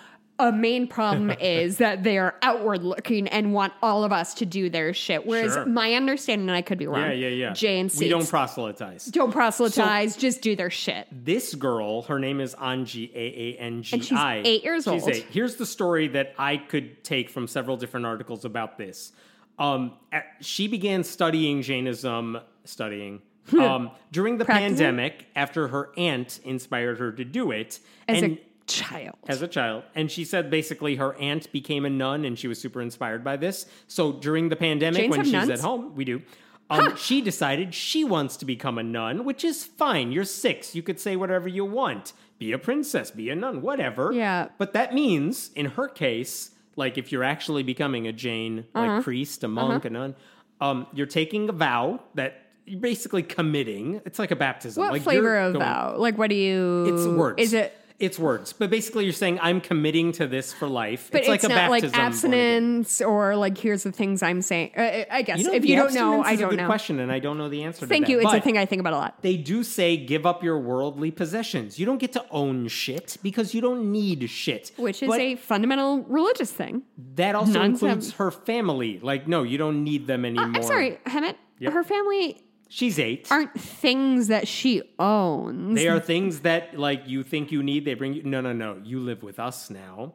a main problem is that they are outward looking and want all of us to do their shit. Whereas Sure. my understanding, and I could be wrong, Yeah, yeah, yeah. J and We don't proselytize. don't proselytize, just do their shit. This girl, her name is Aangi, A A N G I. And she's eight years She's old. eight. Here's the story that I could take from several different articles about this. Um, at- she began studying Jainism, studying. Um, during the Practicing? pandemic, after her aunt inspired her to do it, As and a child. as a child. And she said basically her aunt became a nun and she was super inspired by this. So during the pandemic, when she's nuns? at home, we do. Um, She decided she wants to become a nun, which is fine. You're six. You could say whatever you want. Be a princess, be a nun, whatever. Yeah. But that means, in her case, like if you're actually becoming a Uh-huh. like priest, a monk, a nun, um, you're taking a vow that you're basically committing. It's like a baptism. what like flavor of going- vow? Like, what do you? It's words. Is it? It's words, but basically you're saying I'm committing to this for life. But it's it's, like a not like abstinence or like here's the things I'm saying. Uh, I guess You know, if you don't know, I don't good know. question, and I don't know the answer. Thank you. It's a thing I think about a lot. They do say give up your worldly possessions. You don't get to own shit because you don't need shit. Which is But a fundamental religious thing. that also Nuns have- includes her family. Like, no, you don't need them Uh, anymore. I'm sorry, Hemant. Yep. Her family She's eight. aren't things that she owns. They are things that like you think you need. They bring you. No, no, no. You live with us now.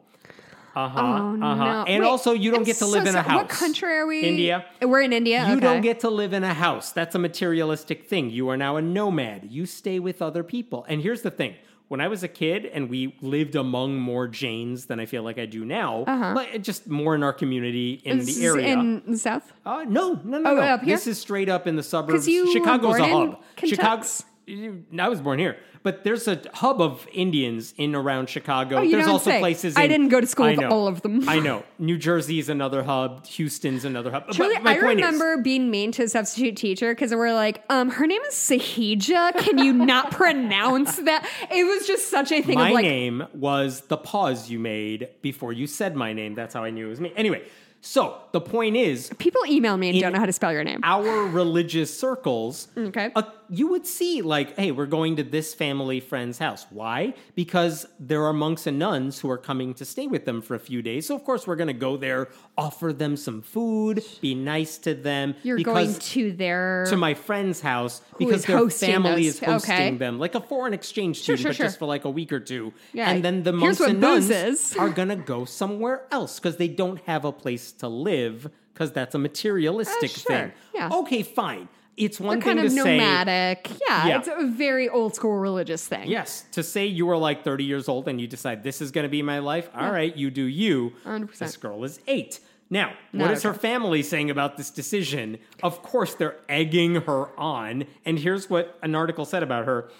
Uh huh. Oh, uh huh. no. And Wait, also, you don't I'm get to so live in a sorry. house. What country are we? India. We're in India. You okay. don't get to live in a house. That's a materialistic thing. You are now a nomad. You stay with other people. And here's the thing. When I was a kid and we lived among more Jains than I feel like I do now, but just more in our community in This the is area. in the south. Uh, no, no, no, Oh, no. up here? This is straight up in the suburbs. you Chicago's a hub. Chicago. I was born here, but there's a hub of Indians in around Chicago. Oh, there's also say. places. I didn't go to school I with know. all of them. I know. New Jersey's another hub. Houston's another hub. Truly, I point is, remember being mean to a substitute teacher because we're like, um, her name is Sahija. Can you not pronounce that? It was just such a thing my of like, name was the pause you made before you said my name. That's how I knew it was me. Anyway, so the point is, people email me and don't know how to spell your name. our religious circles, Okay. You would see, like, hey, we're going to this family friend's house. Why? Because there are monks and nuns who are coming to stay with them for a few days. So, of course, we're going to go there, offer them some food, be nice to them. You're going to their to my friend's house because their family is hosting okay. them, like a foreign exchange student, sure, but sure. just for like a week or two. Yeah, and then the monks and nuns is. are gonna go somewhere else because they don't have a place to live because that's a materialistic Uh, sure, thing. yeah. Okay, fine. It's one They're thing kind of to say. nomadic. Yeah, Yeah. it's a very old school religious thing. Yes, to say you were like 30 years old and you decide this is going to be my life. All right, you do you. 100%. This girl is eight. Now, Not what is her family saying about this decision? Of course, they're egging her on. And here's what an article said about her.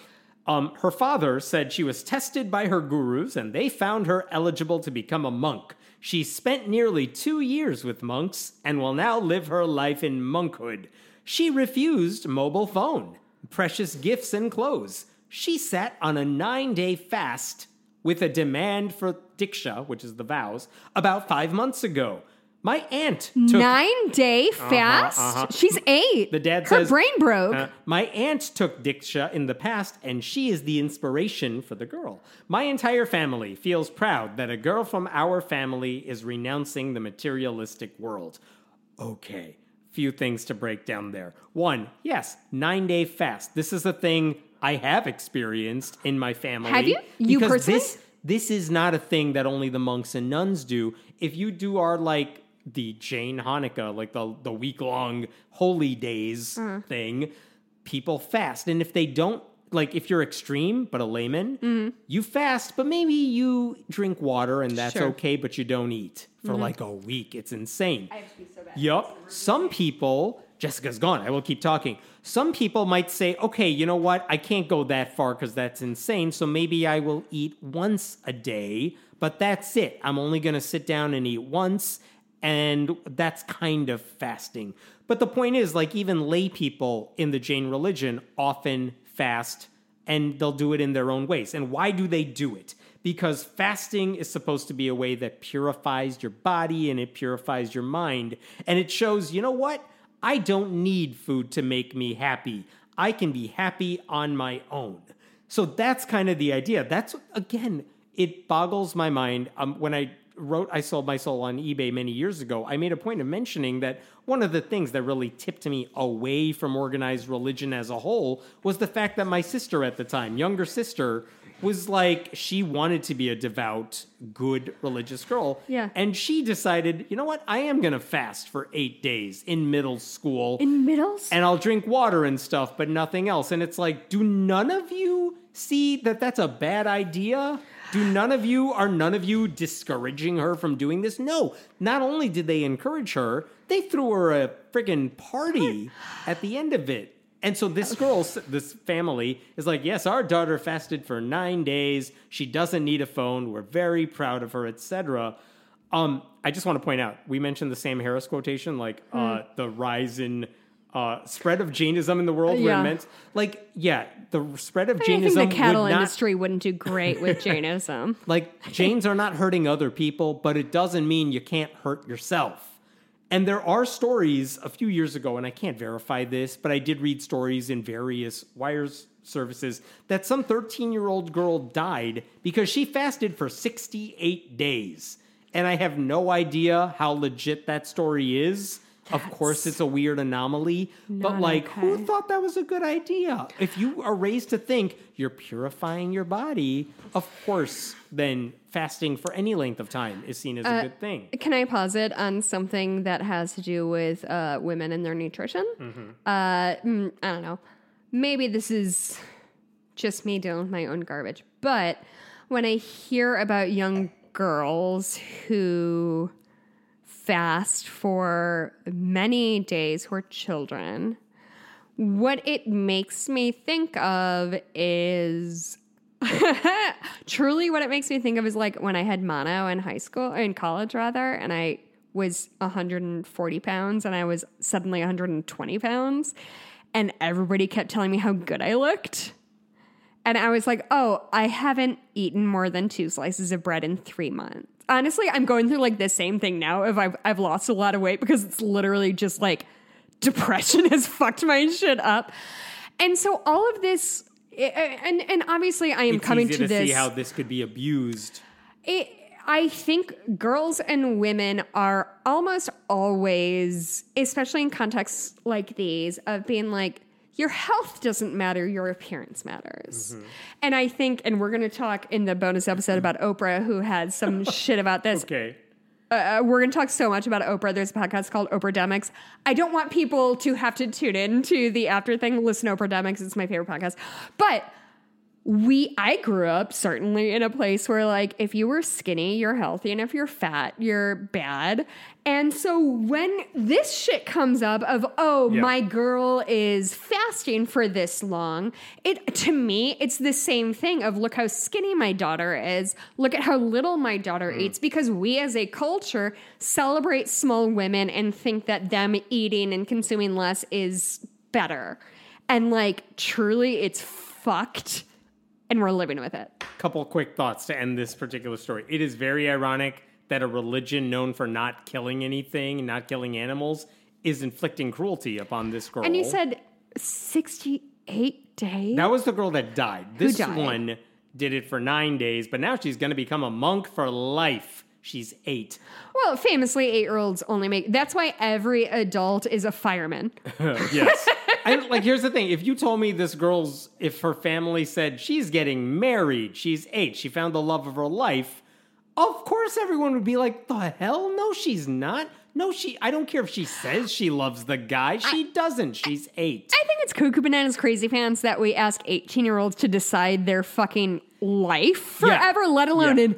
Um, her father said she was tested by her gurus and they found her eligible to become a monk. She spent nearly two years with monks and will now live her life in monkhood. She refused mobile phone, precious gifts, and clothes. She sat on a nine day fast with a demand for diksha, which is the vows, about five months ago. My aunt took Nine day fast. uh-huh. She's eight. the dad Her says brain broke. uh, my aunt took Diksha in the past, and she is the inspiration for the girl. My entire family feels proud that a girl from our family is renouncing the materialistic world. Okay, few things to break down there. One, yes, nine day fast. This is a thing I have experienced in my family. Have you? You because personally? This, this is not a thing that only the monks and nuns do. If you do our like the Jain Hanukkah, like the the week long holy days Uh-huh. thing, people fast, and if they don't. Like if you're extreme but a layman, you fast, but maybe you drink water and that's Mm-hmm. Sure. okay, but you don't eat for Mm-hmm. like a week. It's insane. Yup. Some people, Jessica's gone. I will keep talking. Some people might say, okay, you know what? I can't go that far because that's insane. So maybe I will eat once a day, but that's it. I'm only going to sit down and eat once. And that's kind of fasting. But the point is, like, even lay people in the Jain religion often fast and they'll do it in their own ways. And why do they do it? Because fasting is supposed to be a way that purifies your body and it purifies your mind. And it shows, you know what? I don't need food to make me happy. I can be happy on my own. So that's kind of the idea. That's, again, it boggles my mind. Um, when I wrote I Sold My Soul on eBay many years ago, I made a point of mentioning that one of the things that really tipped me away from organized religion as a whole was the fact that my sister at the time, younger sister, was like, she wanted to be a devout, good religious girl. Yeah. And she decided, you know what? I am going to fast for eight days in middle school In middles? and I'll drink water and stuff, but nothing else. And it's like, do none of you see that that's a bad idea? Do none of you, are none of you discouraging her from doing this? No. Not only did they encourage her, they threw her a friggin' party at the end of it. And so this girl, this family is like, yes, our daughter fasted for nine days. She doesn't need a phone. We're very proud of her, etc. Um, I just want to point out, we mentioned the Sam Harris quotation, like uh, the rise in uh, spread of Jainism in the world. Yeah. meant, like, yeah, the spread of I Jainism think the cattle would not, industry wouldn't do great with Jainism. like Jains are not hurting other people, but it doesn't mean you can't hurt yourself. And there are stories a few years ago, and I can't verify this, but I did read stories in various wires services that some 13 year old girl died because she fasted for 68 days. And I have no idea how legit that story is. Of course, it's a weird anomaly, but like, who thought that was a good idea? If you are raised to think you're purifying your body, of course, then fasting for any length of time is seen as a good thing. Can I pause it on something that has to do with uh, women and their nutrition? Mm-hmm. Uh, mm, I don't know. Maybe this is just me dealing with my own garbage. But when I hear about young girls who fast for many days who are children, what it makes me think of is truly what it makes me think of is like when I had mono in high school, in college rather, and I was 140 pounds and I was suddenly 120 pounds, and everybody kept telling me how good I looked. And I was like, oh, I haven't eaten more than two slices of bread in three months. Honestly, I'm going through like the same thing now. If I've I've lost a lot of weight because it's literally just like depression has fucked my shit up. And so all of this, eh, eh, and and obviously I am It's coming to to this. see how this could be abused. It, I think girls and women are almost always, especially in contexts like these, of being like, your health doesn't matter, your appearance matters. Mm-hmm. And I think, and we're going to talk in the bonus episode about Oprah, who had some shit about this. Okay. Uh, we're going to talk so much about Oprah. There's a podcast called Oprahdemics. I don't want people to have to tune in to the after thing. Listen to Oprahdemics. It's my favorite podcast. But we I grew up certainly in a place where like if you were skinny, you're healthy, and if you're fat, you're bad. And so when this shit comes up of oh Yeah. my girl is fasting for this long, it to me it's the same thing of look how skinny my daughter is, look at how little my daughter mm. eats because we as a culture celebrate small women and think that them eating and consuming less is better. And like truly it's fucked and we're living with it. Couple quick thoughts to end this particular story. It is very ironic that a religion known for not killing anything, not killing animals, is inflicting cruelty upon this girl. And you said 68 days? that was the girl that died. This died? one did it for nine days, but now she's going to become a monk for life. She's eight. Well, famously, eight year olds only make. That's why every adult is a fireman. yes. I, like, here's the thing. If you told me this girl's, if her family said she's getting married, she's eight, she found the love of her life, of course everyone would be like, the hell? No, she's not. No, she, I don't care if she says she loves the guy. She doesn't. She's eight. I think it's cuckoo bananas crazy pants that we ask 18 year olds to decide their fucking life Yeah. forever, let alone Yeah. in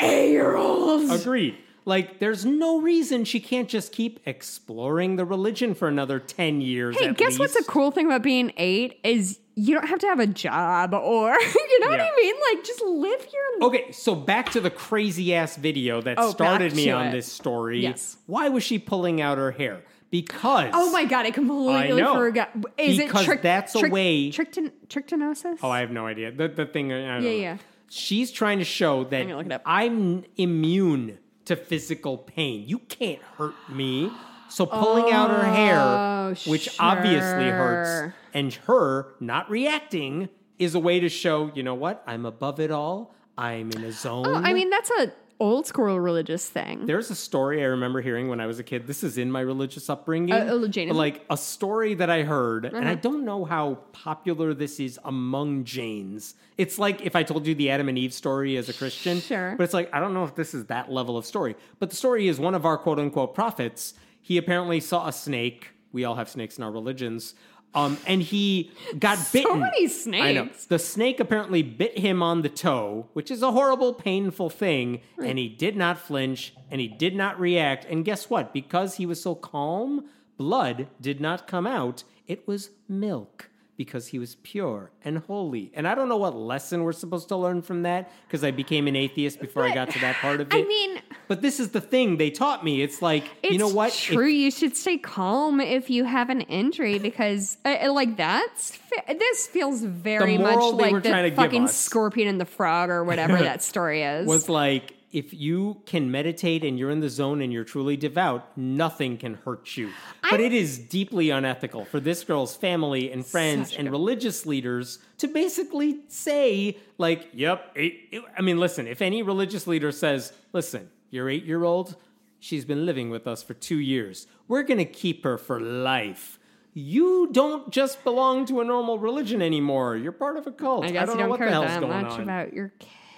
eight year olds. Agreed. Like, there's no reason she can't just keep exploring the religion for another 10 years. Hey, guess what's a cool thing about being eight is you don't have to have a job or, you know what I mean? Like, just live your Okay, so back to the crazy ass video that Oh, started me on it. this story. Yes. Why was she pulling out her hair? Because Oh my god, I completely I forgot. Is Because it trick, that's a trick, way- Trichtin, trichinosis? Oh, I have no idea. The the thing. I don't Yeah, know. yeah. She's trying to show that gonna look it up. I'm immune to physical pain. You can't hurt me. So pulling out her hair, Oh, which obviously hurts, and her not reacting is a way to show, you know what? I'm above it all. I'm in a zone. Oh, I mean, that's a old school religious thing. There's a story I remember hearing when I was a kid. This is in my religious upbringing. Uh, uh? Like a story that I heard, and Uh-huh. I don't know how popular this is among Jains. It's like if I told you the Adam and Eve story as a Christian. Sure. But it's like, I don't know if this is that level of story. But the story is one of our quote unquote prophets. He apparently saw a snake. We all have snakes in our religions. Um, and he got bitten. So many I know. snakes. The snake apparently bit him on the toe, which is a horrible, painful thing, and he did not flinch and he did not react. And guess what? Because he was so calm, blood did not come out. It was milk because he was pure and holy. And I don't know what lesson we're supposed to learn from that because I became an atheist before I got to that part of it. I mean, but this is the thing they taught me. It's like, it's you know what? If- true. you should stay calm if you have an injury because, uh, uh, like, that's this feels very much moral they were like trying to the give fucking scorpion and the frog or whatever that story is. was like if you can meditate and you're in the zone and you're truly devout, nothing can hurt you. but I'm- it is deeply unethical for this girl's family and friends and religious leaders to basically say, like, yep, eight, I mean, listen, if any religious leader says, listen, your eight year old, she's been living with us for two years, we're going to keep her for life. You don't just belong to a normal religion anymore. You're part of a cult. I guess don't you know don't what care the hell's that going much on. about your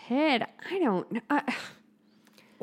kid. I don't know. Uh,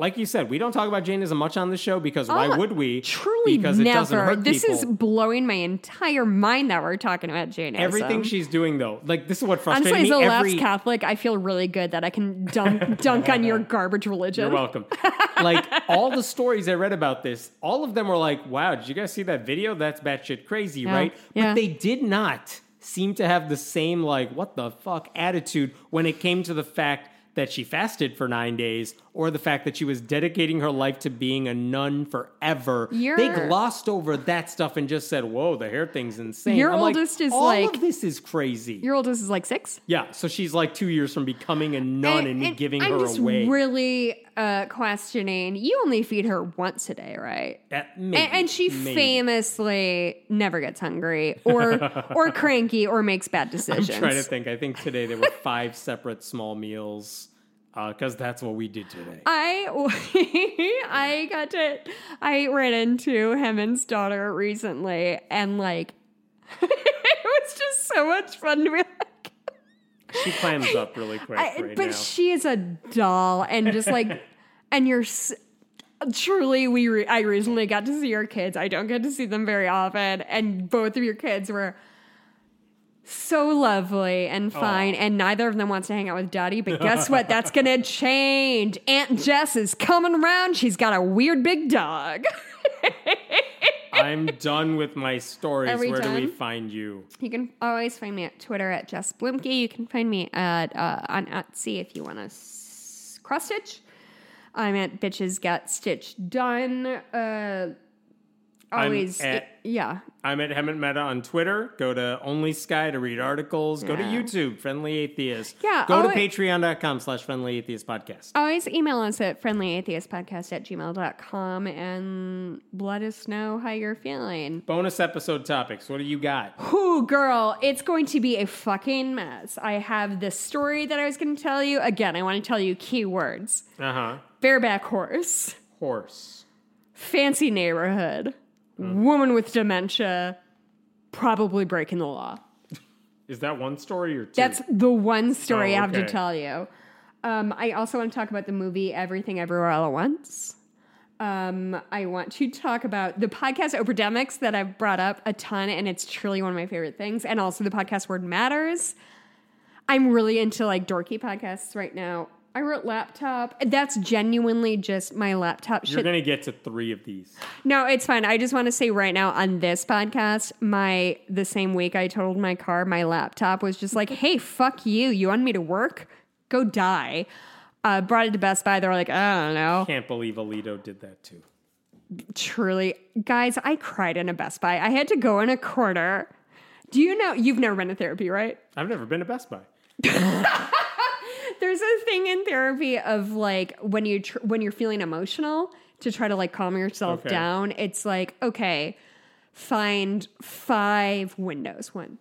like you said, we don't talk about Jainism much on the show because why Oh, would we? Truly because it doesn't hurt This people. is blowing my entire mind that we're talking about Jainism. Everything she's doing, though, like this is what frustrated Honestly, as a Every last Catholic, I feel really good that I can dunk dunk on your garbage religion. you're welcome. like all the stories I read about this, all of them were like, "Wow, did you guys see that video? That's batshit crazy, Yeah, right?" yeah. But they did not seem to have the same like, "What the fuck" attitude when it came to the fact that she fasted for nine days or the fact that she was dedicating her life to being a nun forever. they glossed over that stuff and just said, "Whoa, the hair thing's insane." Your I'm like, oldest is all like- of this is crazy. Your oldest is like six. yeah, so she's like two years from becoming a nun and, me giving I'm her just away. really uh, questioning. You only feed her once a day, right? Uh, maybe, and, and she maybe. famously never gets hungry or or cranky or makes bad decisions. I'm trying to think. I think today there were five separate small meals because that's what we did today. I I got to I ran into Hemant's daughter recently and like it was just so much fun to be like She climbs up really quick I, right but now. she is a doll and just like and you're s- truly we re- I recently got to see your kids. I don't get to see them very often and both of your kids were so lovely and fine, Aw. and neither of them wants to hang out with Daddy. But guess what? That's gonna change. Aunt Jess is coming around. She's got a weird big dog. I'm done with my stories. Where do we find you? You can always find me at Twitter at Jess Bluemke. You can find me at uh, on Etsy if you want to s- cross stitch. I'm at Bitches Get Stitched Done. Uh, always, at- yeah. I'm at Hemant Mehta on Twitter. Go to Only Sky to read articles. Go to YouTube, Friendly Atheist. Yeah, Go to patreon.com slash Friendly Atheist Podcast. Always email us at friendlyatheistpodcast at gmail.com and let us know how you're feeling. Bonus episode topics. What do you got? Whoo, girl, it's going to be a fucking mess. I have this story that I was going to tell you. Again, I want to tell you keywords Uh huh. Bareback horse, Horse. fancy neighborhood, woman with dementia, probably breaking the law. Is that one story or two? That's the one story Oh, I have to tell you. Um, I also want to talk about the movie Everything Everywhere All at Once. Um, I want to talk about the podcast Oprahdemics that I've brought up a ton, and it's truly one of my favorite things. And also the podcast Word Matters. I'm really into like dorky podcasts right now. I wrote laptop. That's genuinely just my laptop You're going to get to three of these. No, it's fine. I just want to say right now on this podcast, my the same week I totaled my car, my laptop was just like, "Hey, fuck you! You want me to work? Go die." Uh, brought it to Best Buy. They're like, "I don't know." Can't believe Alito did that too. Truly, guys, I cried in a Best Buy. I had to go in a corner. Do you know you've never been to therapy, right? I've never been to Best Buy. There's a thing in therapy of like when you tr- when you're feeling emotional to try to like calm yourself Okay. down. It's like okay, find five windows. One,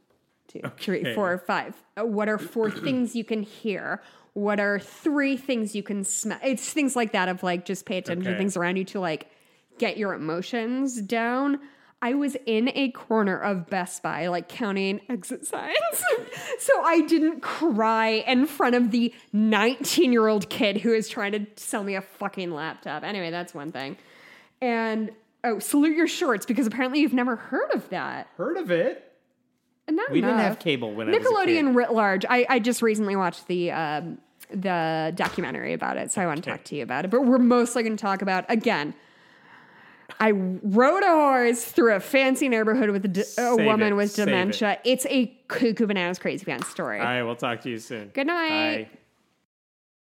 two, three, Okay. four, five. What are four things you can hear? What are three things you can smell? It's things like that of like just pay attention to things around you to like get your emotions down. I was in a corner of Best Buy, like counting exit signs. so I didn't cry in front of the 19 year old kid who is trying to sell me a fucking laptop. Anyway, that's one thing. And oh, salute your shorts because apparently you've never heard of that. Heard of it? Not We didn't have cable when I was a Nickelodeon writ large. I, I just recently watched the um, the documentary about it, so I want to talk to you about it. But we're mostly going to talk about again. I rode a horse through a fancy neighborhood with a, d- a woman it, with save it. dementia. It's a cuckoo bananas crazy pants story. All right, we'll talk to you soon. Good night. Bye.